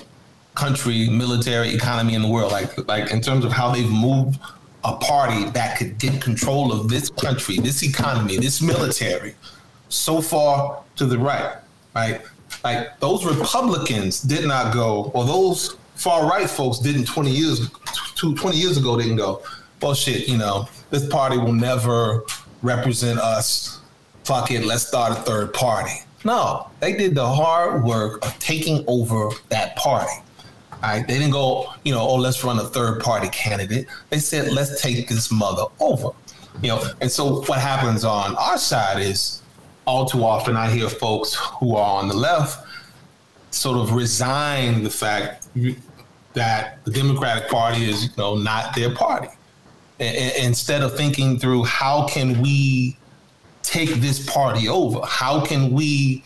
country, military economy in the world. Like like in terms of how they've moved a party that could get control of this country, this economy, this military, so far to the right, right? Like those Republicans did not go, or those far right folks didn't 20 years, 20 years ago didn't go, bullshit, you know, this party will never represent us. Fuck it, let's start a third party. No, they did the hard work of taking over that party. All right, they didn't go, you know, oh, let's run a third party candidate. They said, let's take this mother over. You know, and so what happens on our side is all too often I hear folks who are on the left sort of resign the fact that the Democratic Party is, you know, not their party instead of thinking through how can we take this party over? How can we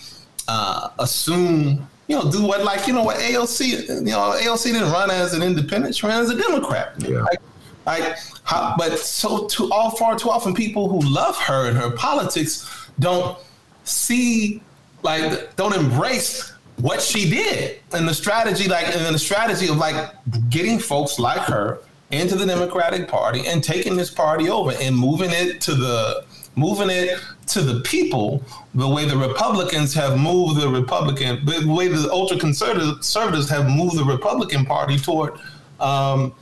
uh, assume, you know, do what like you know what AOC, you know, AOC didn't run as an independent; she ran as a Democrat. Yeah. Like, like how, but so too all far too often people who love her and her politics don't see like don't embrace what she did and the strategy like and the strategy of like getting folks like her into the Democratic Party and taking this party over and moving it to the moving it to the people the way the Republicans have moved the Republican the way the ultra conservatives have moved the Republican Party toward um,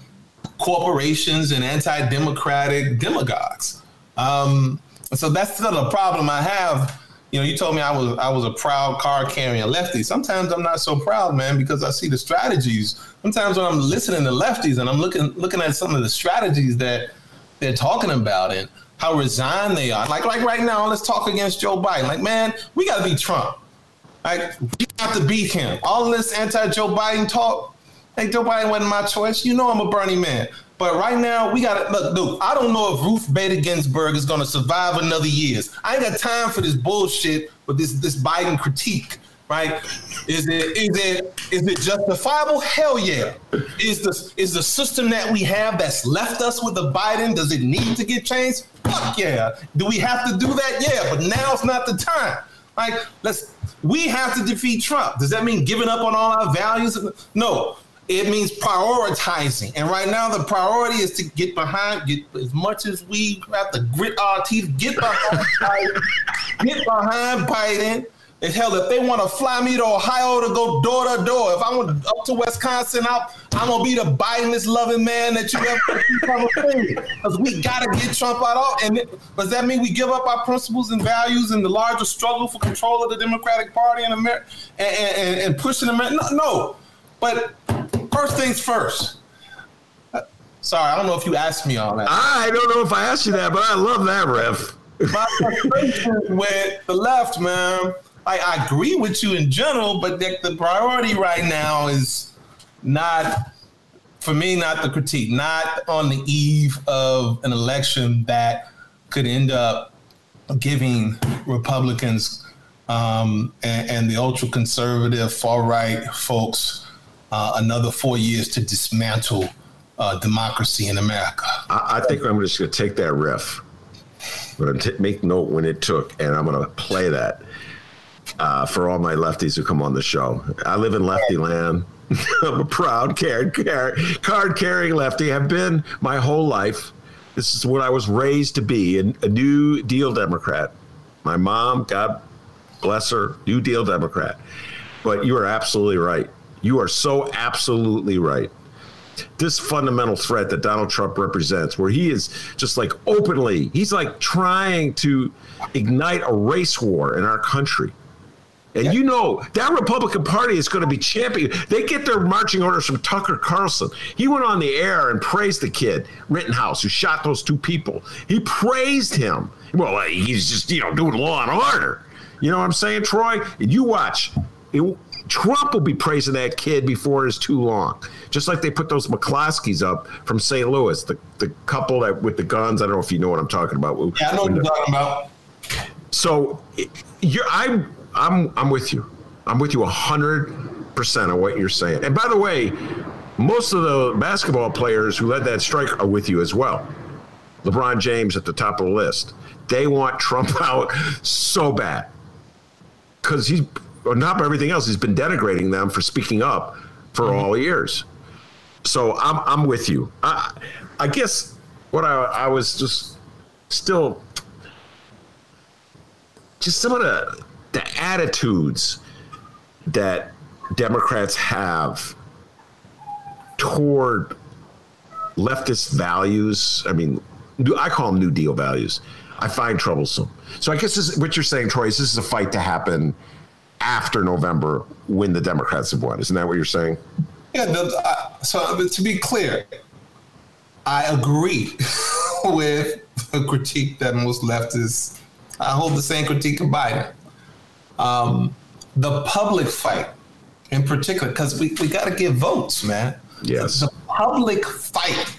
corporations and anti-democratic demagogues. Um, so that's still a problem I have you know, you told me I was I was a proud card carrying lefty. Sometimes I'm not so proud, man, because I see the strategies. Sometimes when I'm listening to lefties and I'm looking looking at some of the strategies that they're talking about and how resigned they are. Like like right now, let's talk against Joe Biden. Like, man, we got to be Trump. Like we have to beat him. All this anti Joe Biden talk, hey, Joe Biden wasn't my choice. You know I'm a Bernie man. But right now, we got to look. I don't know if Ruth Bader Ginsburg is going to survive another years. I ain't got time for this bullshit with this this Biden critique. Right? Is it is it is it justifiable? Hell yeah. Is the is the system that we have that's left us with the Biden? Does it need to get changed? Fuck yeah. Do we have to do that? Yeah. But now's not the time. Like let's we have to defeat Trump. Does that mean giving up on all our values? No. It means prioritizing. And right now, the priority is to get behind, get as much as we have to grit our teeth, get behind Biden, get behind Biden. And hell, if they want to fly me to Ohio to go door to door, if I want up to Wisconsin, I'm, I'm gonna be the Bidenest loving man that you ever seen. Because we gotta get Trump out. of. And it, does that mean we give up our principles and values in the larger struggle for control of the Democratic Party in America and, and, and pushing America? No, no. But first things first. Sorry, I don't know if you asked me all that. I don't know if I asked you that, but I love that, Ref. My frustration with the left, man. I, I agree with you in general, but the, the priority right now is not, for me, not the critique, not on the eve of an election that could end up giving Republicans um, and, and, the ultra conservative far right folks uh, another four years to dismantle uh, democracy in America. I, I think I'm just going to take that riff. I'm going to make note when it took, and I'm going to play that uh, for all my lefties who come on the show. I live in lefty land. I'm a proud card, card carrying lefty. I've been my whole life. This is what I was raised to be a, a New Deal Democrat. My mom, God bless her, New Deal Democrat. But you are absolutely right. You are so absolutely right. This fundamental threat that Donald Trump represents, where he is just like openly, he's like trying to ignite a race war in our country. And you know that Republican Party is going to be champion. They get their marching orders from Tucker Carlson. He went on the air and praised the kid Rittenhouse who shot those two people. He praised him. Well, uh, he's just you know doing law and order. You know what I'm saying, Troy? And you watch. It, Trump will be praising that kid before it's too long. Just like they put those McCloskeys up from St. Louis, the, the couple that with the guns. I don't know if you know what I'm talking about. Yeah, I know what you're talking about. So you're I'm I'm I'm with you. I'm with you hundred percent on what you're saying. And by the way, most of the basketball players who led that strike are with you as well. LeBron James at the top of the list. They want Trump out so bad because he's on top of everything else, he's been denigrating them for speaking up for mm-hmm. all years. So I'm I'm with you. I I guess what I I was just still just some of the the attitudes that Democrats have toward leftist values. I mean, I call them New Deal values. I find troublesome. So I guess this, what you're saying, Troy, is this is a fight to happen after November when the Democrats have won. Isn't that what you're saying? Yeah. The, uh, so to be clear, I agree with the critique that most leftists. I hold the same critique of Biden. Um, the public fight, in particular, because we, we got to get votes, man. Yes. The public fight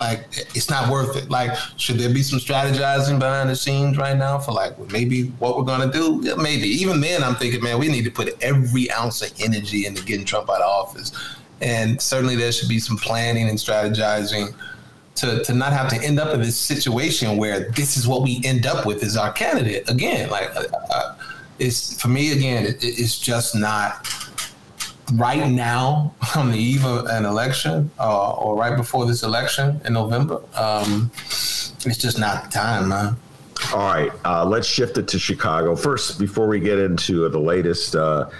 like it's not worth it. Like, should there be some strategizing behind the scenes right now for like maybe what we're gonna do? Yeah, maybe. Even then, I'm thinking, man, we need to put every ounce of energy into getting Trump out of office, and certainly there should be some planning and strategizing. To, to not have to end up in this situation where this is what we end up with is our candidate again like uh, uh, it's for me again it, it's just not right now on the eve of an election uh, or right before this election in November, um, it's just not the time, man. All right, uh, let's shift it to Chicago first. Before we get into the latest uh,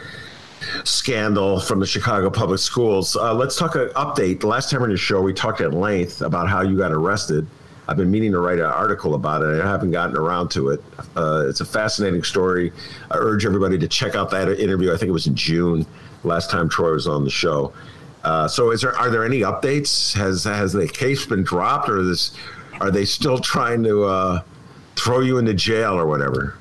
scandal from the Chicago Public Schools, uh, let's talk an update. The last time on your show, we talked at length about how you got arrested. I've been meaning to write an article about it. I haven't gotten around to it. Uh, it's a fascinating story. I urge everybody to check out that interview. I think it was in June last time Troy was on the show. Uh, so, is there are there any updates? Has has the case been dropped, or this are they still trying to uh, throw you into jail or whatever?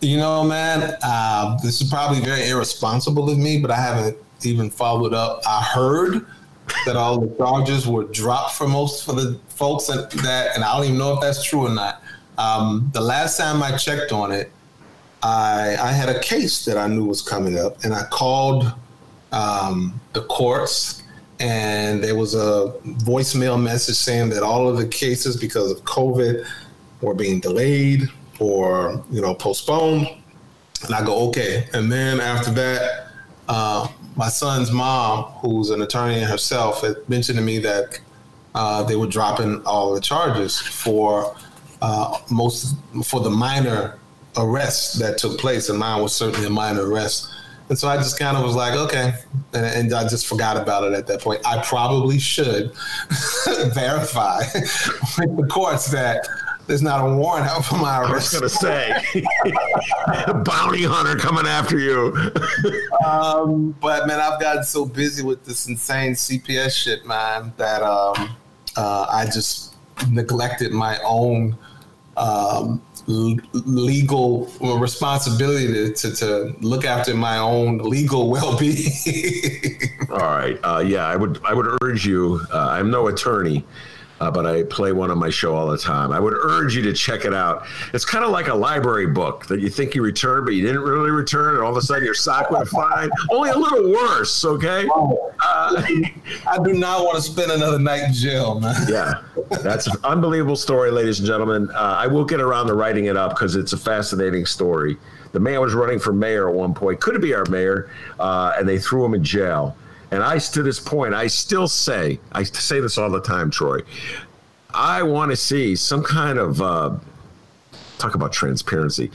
You know, man, uh, this is probably very irresponsible of me, but I haven't even followed up. I heard that all the charges were dropped for most for the folks that, that and I don't even know if that's true or not. Um, the last time I checked on it, I, I had a case that I knew was coming up, and I called um, the courts, and there was a voicemail message saying that all of the cases, because of COVID, were being delayed or you know postponed. And I go, okay. And then after that, uh, my son's mom, who's an attorney herself, had mentioned to me that uh, they were dropping all the charges for uh, most for the minor arrests that took place, and mine was certainly a minor arrest. And so I just kind of was like, okay, and, and, I just forgot about it at that point. I probably should verify with the courts that there's not a warrant out for my arrest. I was going to say, a bounty hunter coming after you. um, but man, I've gotten so busy with this insane CPS shit, man, that um, uh, I just neglected my own um, legal responsibility to, to, to, look after my own legal well-being. All right. Uh, yeah, I would I would urge you. Uh, I'm no attorney, uh, but I play one on my show all the time. I would urge you to check it out. It's kind of like a library book that you think you returned, but you didn't really return, and all of a sudden your sock went fine. Only a little worse, okay? Oh, uh, I do not want to spend another night in jail, man. Yeah, that's an unbelievable story, ladies and gentlemen. Uh, I will get around to writing it up because it's a fascinating story. The man was running for mayor at one point, could it be our mayor, uh, and they threw him in jail. And I, to this point, I still say, I say this all the time, Troy. I want to see some kind of uh, talk about transparency,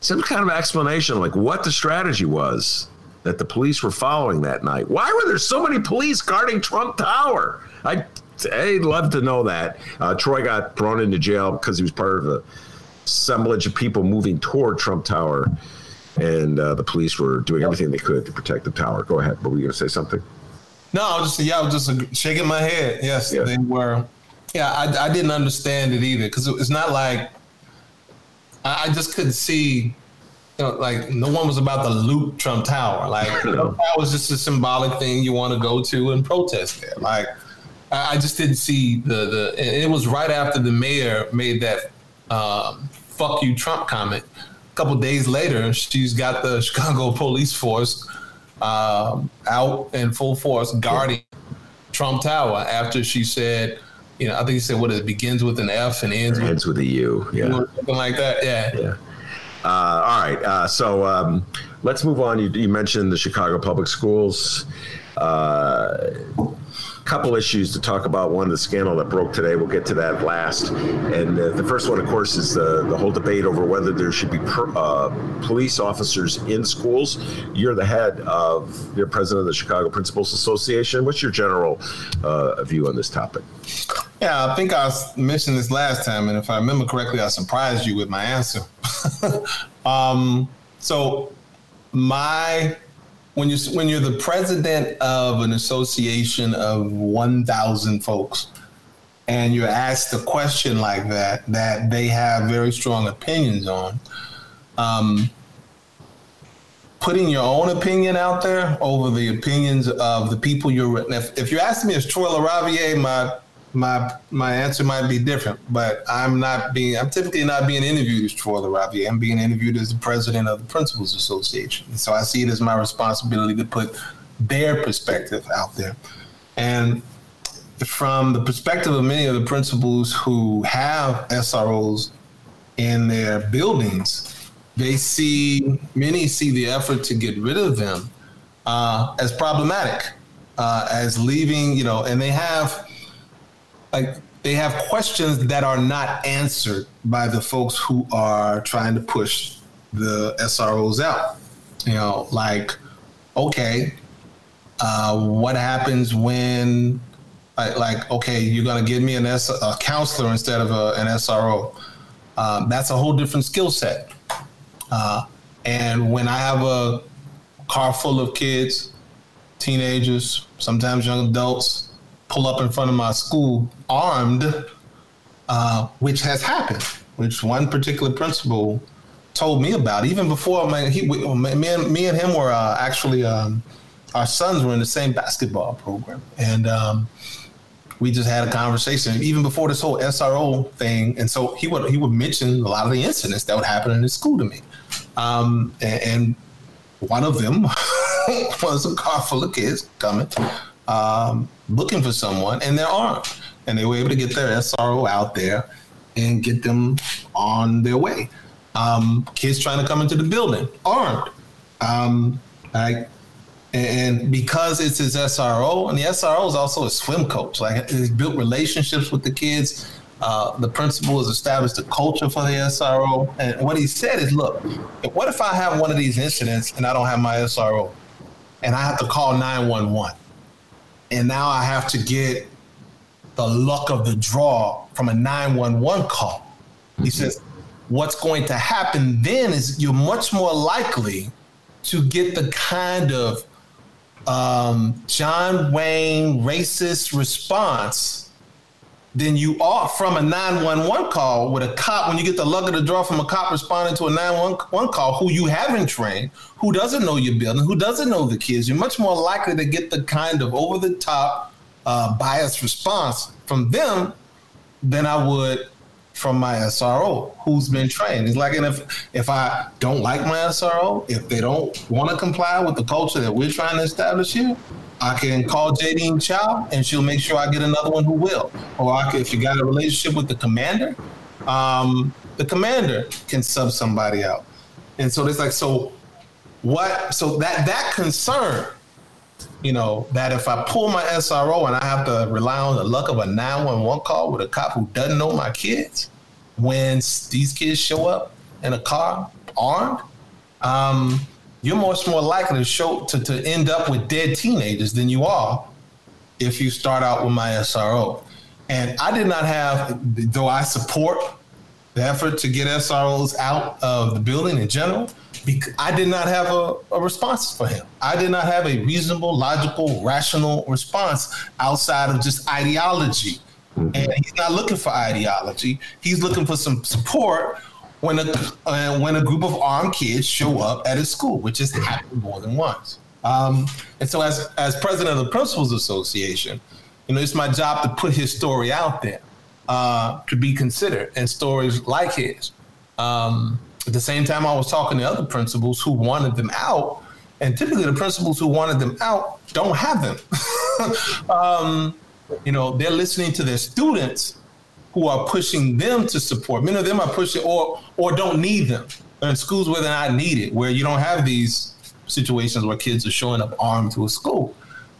some kind of explanation, like what the strategy was that the police were following that night. Why were there so many police guarding Trump Tower? I, I'd love to know that. Uh, Troy got thrown into jail because he was part of a assemblage of people moving toward Trump Tower and uh, the police were doing everything they could to protect the tower. Go ahead. Were we going to say something? No, I was just yeah, I was just shaking my head. Yes, yeah. they were. Yeah, I, I didn't understand it either because it's not like I, I, just couldn't see. You know, like no one was about to loot Trump Tower. Like no. that was just a symbolic thing you want to go to and protest there. Like I, I just didn't see the the. it was right after the mayor made that um, "fuck you" Trump comment couple days later, she's got the Chicago police force um, out in full force guarding Trump Tower after she said, you know, I think he said what it begins with an F and ends, ends with, with, a U, yeah, something like that, yeah. Yeah. Uh, all right, uh, so um, let's move on. You, you, mentioned the Chicago Public Schools. Uh, couple issues to talk about. One, the scandal that broke today. We'll get to that last. And uh, the first one, of course, is the, the whole debate over whether there should be per, uh, police officers in schools. You're the head of, you're president of the Chicago Principals Association. What's your general uh, view on this topic? Yeah, I think I mentioned this last time, and if I remember correctly, I surprised you with my answer. um, so, my when you when you're the president of an association of 1,000 folks, and you're asked a question like that that they have very strong opinions on, um, putting your own opinion out there over the opinions of the people you're. If, if you're asking me, is Troy LaRaviere my my my answer might be different, but I'm not being I'm typically not being interviewed as Troy LaRaviere. I'm being interviewed as the president of the Principals Association. So I see it as my responsibility to put their perspective out there. And from the perspective of many of the principals who have SROs in their buildings, they see many see the effort to get rid of them uh, as problematic, uh, as leaving, you know, and they have like they have questions that are not answered by the folks who are trying to push the SROs out. You know, like, okay, uh, what happens when, like, like, okay, you're gonna give me an S- a counselor instead of a, an SRO? Um, that's a whole different skill set. Uh, and when I have a car full of kids, teenagers, sometimes young adults, pull up in front of my school armed, uh, which has happened. Which one particular principal told me about. Even before my, he, me and me and him were uh, actually um, our sons were in the same basketball program, and um, we just had a conversation even before this whole SRO thing. And so he would he would mention a lot of the incidents that would happen in his school to me, um, and, and, one of them was a car full of kids coming, um, looking for someone, and they're armed, and they were able to get their SRO out there and get them on their way. Um, kids trying to come into the building armed. Um, I and because it's his SRO, and the SRO is also a swim coach. Like he's built relationships with the kids. Uh, the principal has established a culture for the SRO. And what he said is, look, what if I have one of these incidents and I don't have my SRO, and I have to call nine one one, and now I have to get the luck of the draw from a nine one one call. He says, what's going to happen then is you're much more likely to get the kind of um, John Wayne racist response than you are from a 911 call with a cop when you get the luck of the draw from a cop responding to a 911 call who you haven't trained, who doesn't know your building, who doesn't know the kids. You're much more likely to get the kind of over the top uh, biased response from them than I would from my SRO who's been trained. It's like, and if if I don't like my SRO, if they don't want to comply with the culture that we're trying to establish here, I can call Jadine Chou and she'll make sure I get another one who will. Or I if you got a relationship with the commander, um, the commander can sub somebody out. And so it's like, so what? So that that concern you know, that if I pull my SRO and I have to rely on the luck of a 911 call with a cop who doesn't know my kids, when these kids show up in a car armed, um, you're much more likely to show to, to end up with dead teenagers than you are if you start out with my SRO. And I did not have, though I support the effort to get SROs out of the building in general, I did not have a, a, response for him. I did not have a reasonable, logical, rational response outside of just ideology. Mm-hmm. And he's not looking for ideology. He's looking for some support when a uh, when a group of armed kids show up at his school, which has happened more than once. Um, and so, as as president of the Principals Association, you know, it's my job to put his story out there uh, to be considered, and stories like his. Um, at the same time, I was talking to other principals who wanted them out, and typically the principals who wanted them out don't have them. um, you know, they're listening to their students who are pushing them to support. Many of them are pushing or or don't need them. They're in schools where they're not needed, where you don't have these situations where kids are showing up armed to a school.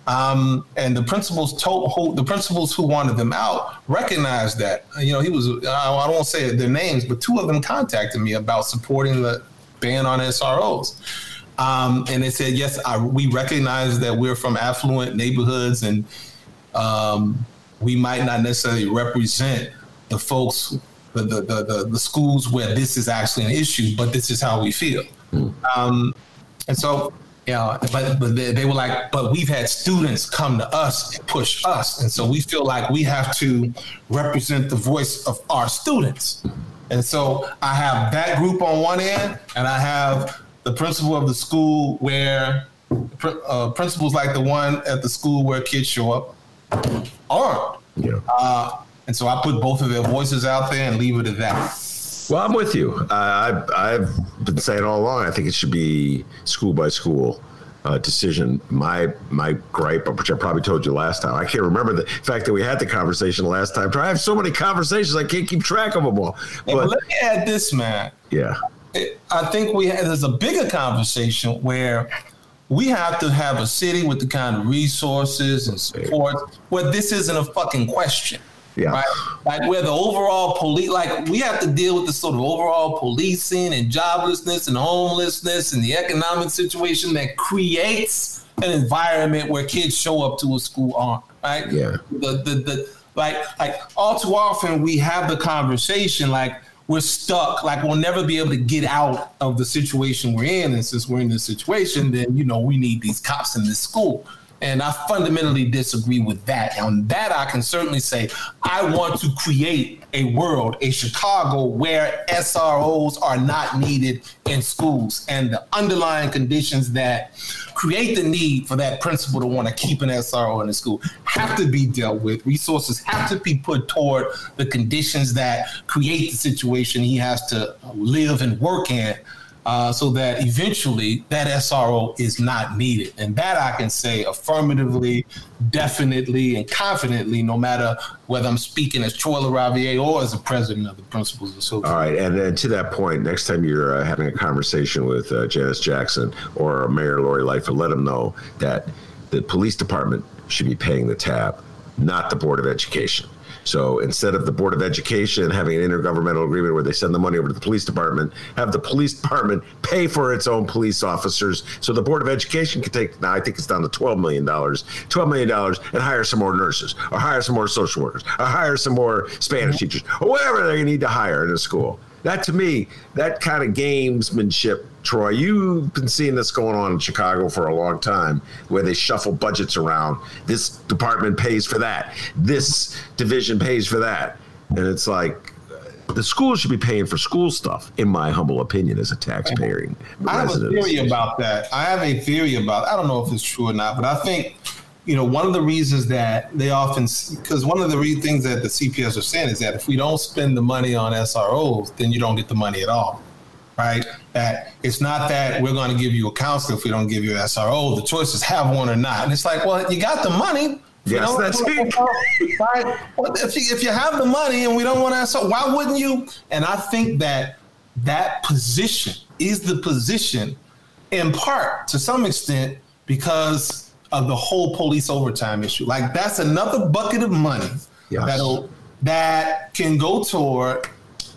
Um, and the principals told who, the principals who wanted them out recognized that. You know, he was I don't say their names, but two of them contacted me about supporting the ban on SROs. Um, and they said, yes, I, we recognize that we're from affluent neighborhoods and um, we might not necessarily represent the folks, the, the, the, the, schools where this is actually an issue, but this is how we feel. Mm. Um, and so you know, but but they, they, were like, but we've had students come to us and push us, and so we feel like we have to represent the voice of our students. And so I have that group on one end, and I have the principal of the school where uh, principals like the one at the school where kids show up armed. Yeah. Uh, and so I put both of their voices out there and leave it at that. Well, I'm with you. Uh, I've, I've been saying all along. I think it should be school by school uh, decision. My my gripe, which I probably told you last time, I can't remember the fact that we had the conversation last time. I have so many conversations, I can't keep track of them all. But let me add this, man. Yeah, I think we have, there's a bigger conversation where we have to have a city with the kind of resources and support where this isn't a fucking question. Yeah. Right? Like where the overall police, like we have to deal with the sort of overall policing and joblessness and homelessness and the economic situation that creates an environment where kids show up to a school armed, right? Yeah. The, the, the, like, like all too often we have the conversation like we're stuck, like we'll never be able to get out of the situation we're in. And since we're in this situation, then, you know, we need these cops in this school. And I fundamentally disagree with that. On that, I can certainly say I want to create a world, a Chicago, where SROs are not needed in schools. And the underlying conditions that create the need for that principal to want to keep an SRO in the school have to be dealt with. Resources have to be put toward the conditions that create the situation he has to live and work in uh, so that eventually that SRO is not needed. And that I can say affirmatively, definitely, and confidently, no matter whether I'm speaking as Troy LaRaviere or as the president of the Principals Association. All right. And then to that point, next time you're uh, having a conversation with uh, Janice Jackson or Mayor Lori Lightfoot, let them know that the police department should be paying the tab, not the Board of Education. So instead of the Board of Education having an intergovernmental agreement where they send the money over to the police department, have the police department pay for its own police officers. So the Board of Education can take, now I think it's down to $12 million, $12 million and hire some more nurses or hire some more social workers or hire some more Spanish teachers or whatever they need to hire in a school. That to me, that kind of gamesmanship Troy, you've been seeing this going on in Chicago for a long time, where they shuffle budgets around. This department pays for that. This division pays for that, and it's like the school should be paying for school stuff, in my humble opinion, as a taxpayer. I have a theory about that. I have a theory about. I don't know if it's true or not, but I think you know, one of the reasons that they often, because one of the re- things that the CPS are saying is that if we don't spend the money on SROs, then you don't get the money at all right? That it's not that we're going to give you a counselor if we don't give you an SRO. The choice is have one or not. And it's like, well, you got the money. Yes, that's it. Right? Well, if, you, if you have the money and we don't want to SRO, why wouldn't you? And I think that that position is the position in part to some extent because of the whole police overtime issue. Like that's another bucket of money yes. that'll that can go toward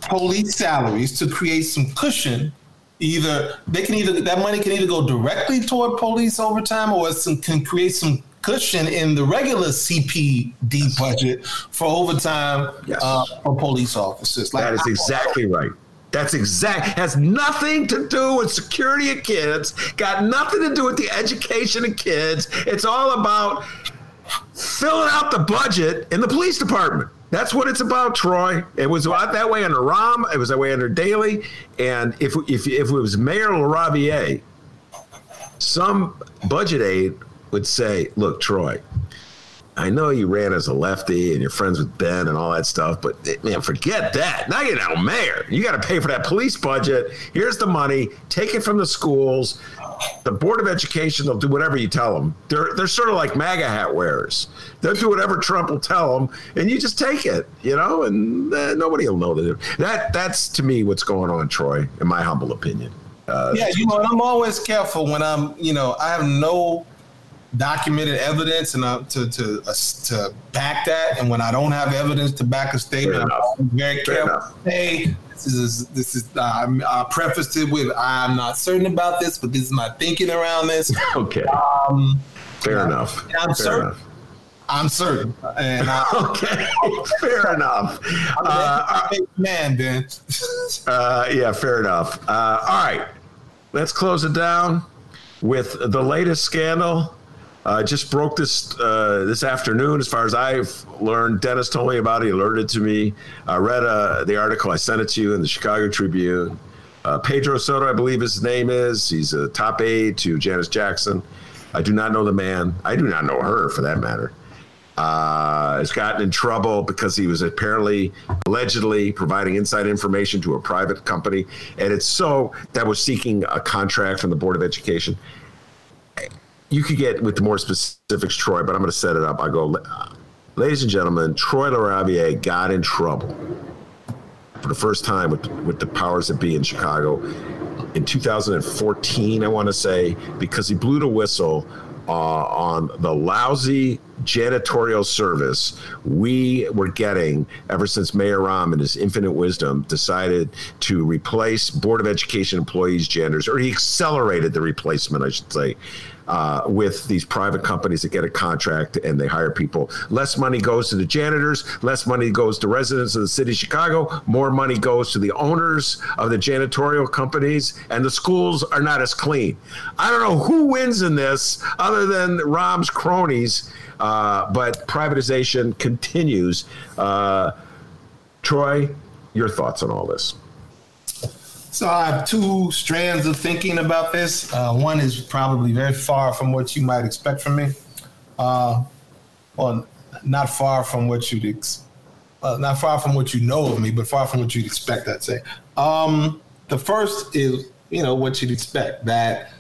police salaries to create some cushion. Either they can either that money can either go directly toward police overtime or some can create some cushion in the regular CPD budget for overtime yes. uh, for police officers. Like, that is exactly right. That's exact has nothing to do with security of kids, got nothing to do with the education of kids. It's all about filling out the budget in the police department. That's what it's about, Troy. It was that way under Rahm. It was that way under Daley. And if if if it was Mayor LaRaviere, some budget aide would say, "Look, Troy, I know you ran as a lefty and you're friends with Ben and all that stuff, but man, forget that. Now you're now mayor. You got to pay for that police budget. Here's the money. Take it from the schools the Board of Education, they'll do whatever you tell them. They're they're sort of like MAGA hat wearers. They'll do whatever Trump will tell them, and you just take it, you know, and uh, nobody will know that. That that's to me what's going on, Troy, in my humble opinion. Uh, yeah, you know, I'm always careful when I'm, you know, I have no documented evidence and uh, to to uh, to back that, and when I don't have evidence to back a statement, I'm very careful. Hey, this is this is uh, I prefaced it with I'm not certain about this, but this is my thinking around this. Okay. Um, Fair enough. I'm Fair certain. Enough. I'm certain. And I, okay, fair enough. Uh, man, Ben. uh, yeah, fair enough. Uh, all right, let's close it down with the latest scandal uh, just broke this uh, this afternoon. As far as I've learned, Dennis told me about it. He alerted to me. I read uh, the article. I sent it to you in the Chicago Tribune. Uh, Pedro Soto, I believe his name is. He's a top aide to Janice Jackson. I do not know the man. I do not know her, for that matter. Uh, has gotten in trouble because he was apparently allegedly providing inside information to a private company, and it's so that was seeking a contract from the Board of Education you could get with the more specifics, Troy, but I'm going to set it up. I go, ladies and gentlemen, Troy LaRaviere got in trouble for the first time with with the powers that be in Chicago in 2014, I want to say, because he blew the whistle uh, on the lousy janitorial service we were getting ever since Mayor Rahm, in his infinite wisdom, decided to replace Board of Education employees' janitors, or he accelerated the replacement, I should say, uh, with these private companies that get a contract and they hire people. Less money goes to the janitors, less money goes to residents of the city of Chicago, more money goes to the owners of the janitorial companies, and the schools are not as clean. I don't know who wins in this other than Rahm's cronies, uh, but privatization continues. Uh, Troy, your thoughts on all this? So I have two strands of thinking about this. Uh, one is probably very far from what you might expect from me. Uh, well, not far from what you'd ex- uh, not far from what you know of me, but far from what you'd expect. I'd say. Um, the first is you know what you'd expect that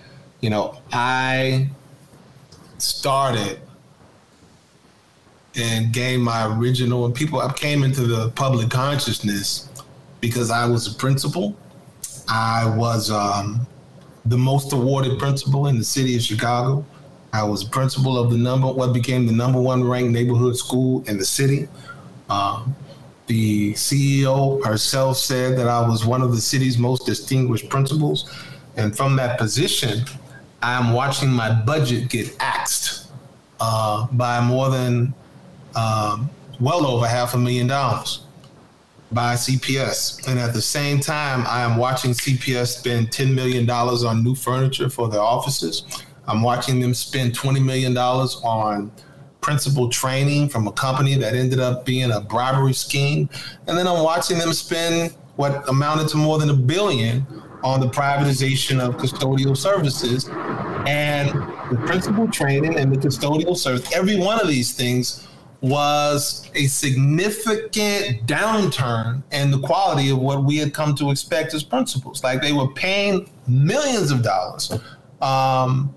you know I started and gained my original and people I came into the public consciousness because I was a principal I was um, the most awarded principal in the city of Chicago. I was principal of the number what became the number one ranked neighborhood school in the city. Um, the CEO herself said that I was one of the city's most distinguished principals, and from that position, I'm watching my budget get axed uh, by more than um, well over half a million dollars by CPS. And at the same time, I am watching CPS spend $10 million on new furniture for their offices. I'm watching them spend $20 million on principal training from a company that ended up being a bribery scheme. And then I'm watching them spend what amounted to more than a billion on the privatization of custodial services and the principal training and the custodial service. Every one of these things was a significant downturn in the quality of what we had come to expect as principals. Like they were paying millions of dollars um,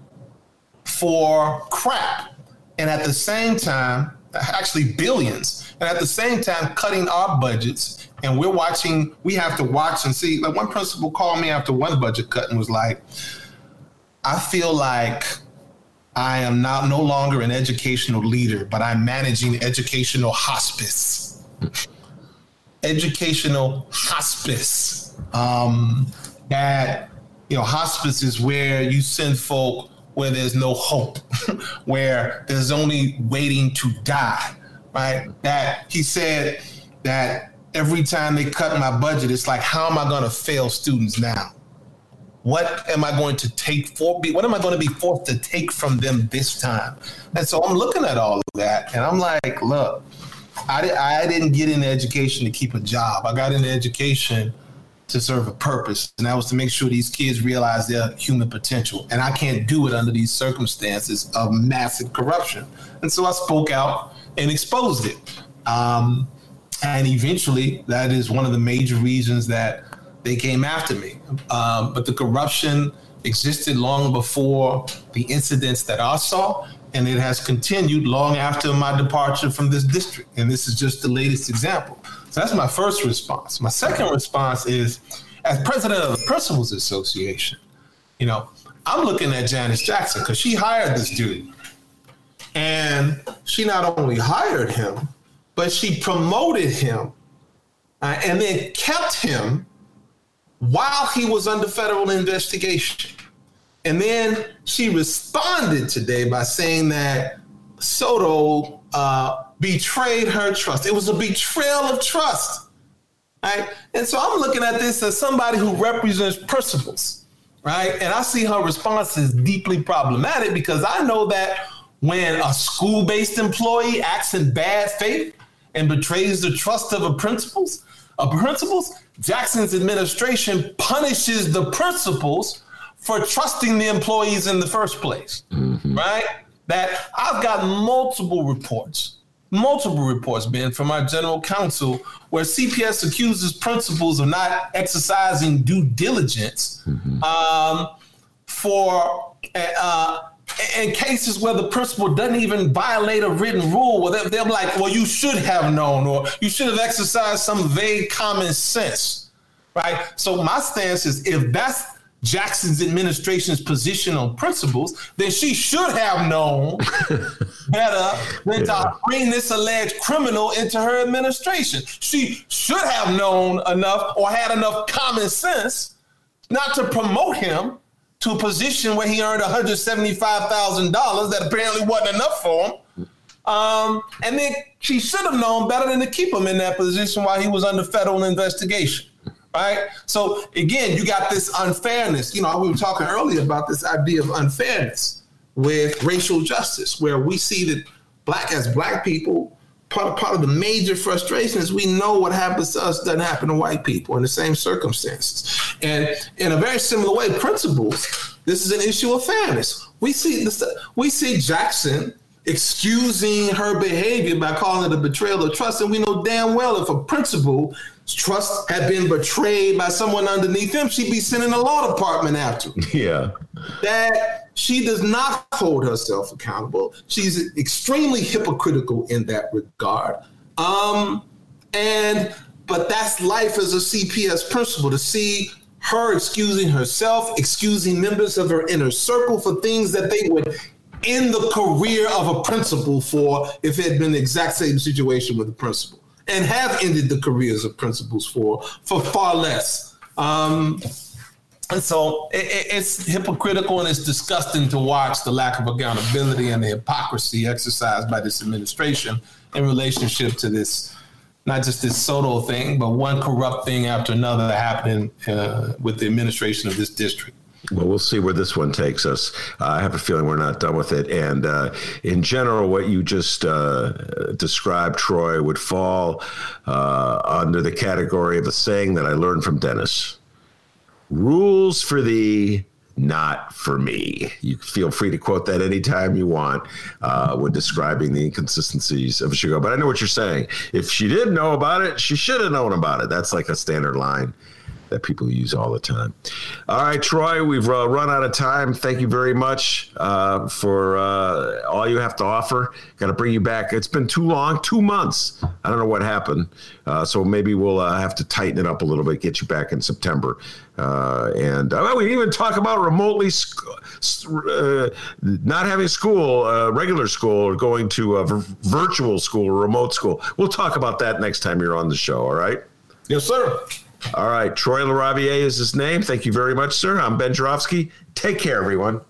for crap, and at the same time, actually billions, and at the same time, cutting our budgets. And we're watching. We have to watch and see. Like one principal called me after one budget cut and was like, "I feel like." I am now no longer an educational leader, but I'm managing educational hospice. educational hospice. Um, that you know, hospice is where you send folk where there's no hope, where there's only waiting to die. Right? That he said that every time they cut my budget, it's like, how am I going to fail students now? What am I going to take for? What am I going to be forced to take from them this time? And so I'm looking at all of that, and I'm like, look, I, I didn't get into education to keep a job. I got into education to serve a purpose, and that was to make sure these kids realize their human potential. And I can't do it under these circumstances of massive corruption. And so I spoke out and exposed it. Um, and eventually, that is one of the major reasons that they came after me. Um, but the corruption existed long before the incidents that I saw, and it has continued long after my departure from this district. And this is just the latest example. So that's my first response. My second response is as president of the Principals Association, you know, I'm looking at Janice Jackson because she hired this dude. And she not only hired him, but she promoted him uh, and then kept him while he was under federal investigation. And then she responded today by saying that Soto uh, betrayed her trust. It was a betrayal of trust. Right? And so I'm looking at this as somebody who represents principals, right? And I see her response is deeply problematic because I know that when a school based employee acts in bad faith and betrays the trust of a principals, of principals, Jackson's administration punishes the principals for trusting the employees in the first place, mm-hmm. right? That I've got multiple reports, multiple reports, Ben, from our general counsel where CPS accuses principals of not exercising due diligence mm-hmm. um, for uh, in cases where the principal doesn't even violate a written rule, where they're, they're like, well, you should have known, or you should have exercised some vague common sense, right? So my stance is if that's Jackson's administration's position on principals, then she should have known better than yeah. to bring this alleged criminal into her administration. She should have known enough or had enough common sense not to promote him to a position where he earned $175,000 that apparently wasn't enough for him. Um, and then she should have known better than to keep him in that position while he was under federal investigation. Right. So again, you got this unfairness. You know, we were talking earlier about this idea of unfairness with racial justice, where we see that black as black people, part of, part of the major frustration is we know what happens to us doesn't happen to white people in the same circumstances. And in a very similar way, principals, this is an issue of fairness. We see this, we see Jackson excusing her behavior by calling it a betrayal of trust. And we know damn well if a principal trust had been betrayed by someone underneath him, she'd be sending a law department after him. Yeah. That she does not hold herself accountable. She's extremely hypocritical in that regard. Um, and but that's life as a CPS principal to see her excusing herself, excusing members of her inner circle for things that they would end the career of a principal for if it had been the exact same situation with the principal and have ended the careers of principals for for far less. Um, and so it, it's hypocritical and it's disgusting to watch the lack of accountability and the hypocrisy exercised by this administration in relationship to this, not just this Soto thing, but one corrupt thing after another happening uh, with the administration of this district. Well, we'll see where this one takes us. Uh, I have a feeling we're not done with it. And uh, in general, what you just uh, described, Troy, would fall uh, under the category of a saying that I learned from Dennis rules for thee, not for me. You feel free to quote that anytime you want uh, when describing the inconsistencies of show. But I know what you're saying. If she did know about it, she should have known about it. That's like a standard line that people use all the time. All right, Troy, we've uh, run out of time. Thank you very much uh, for uh, all you have to offer. Got to bring you back. It's been too long, two months. I don't know what happened. Uh, so maybe we'll uh, have to tighten it up a little bit, get you back in September. Uh, and we even talk about remotely sc- not having school, regular school, or going to a v- virtual school or remote school. We'll talk about that next time you're on the show. All right. Yes, sir. All right. Troy LaRaviere is his name. Thank you very much, sir. I'm Ben Joravsky. Take care, everyone.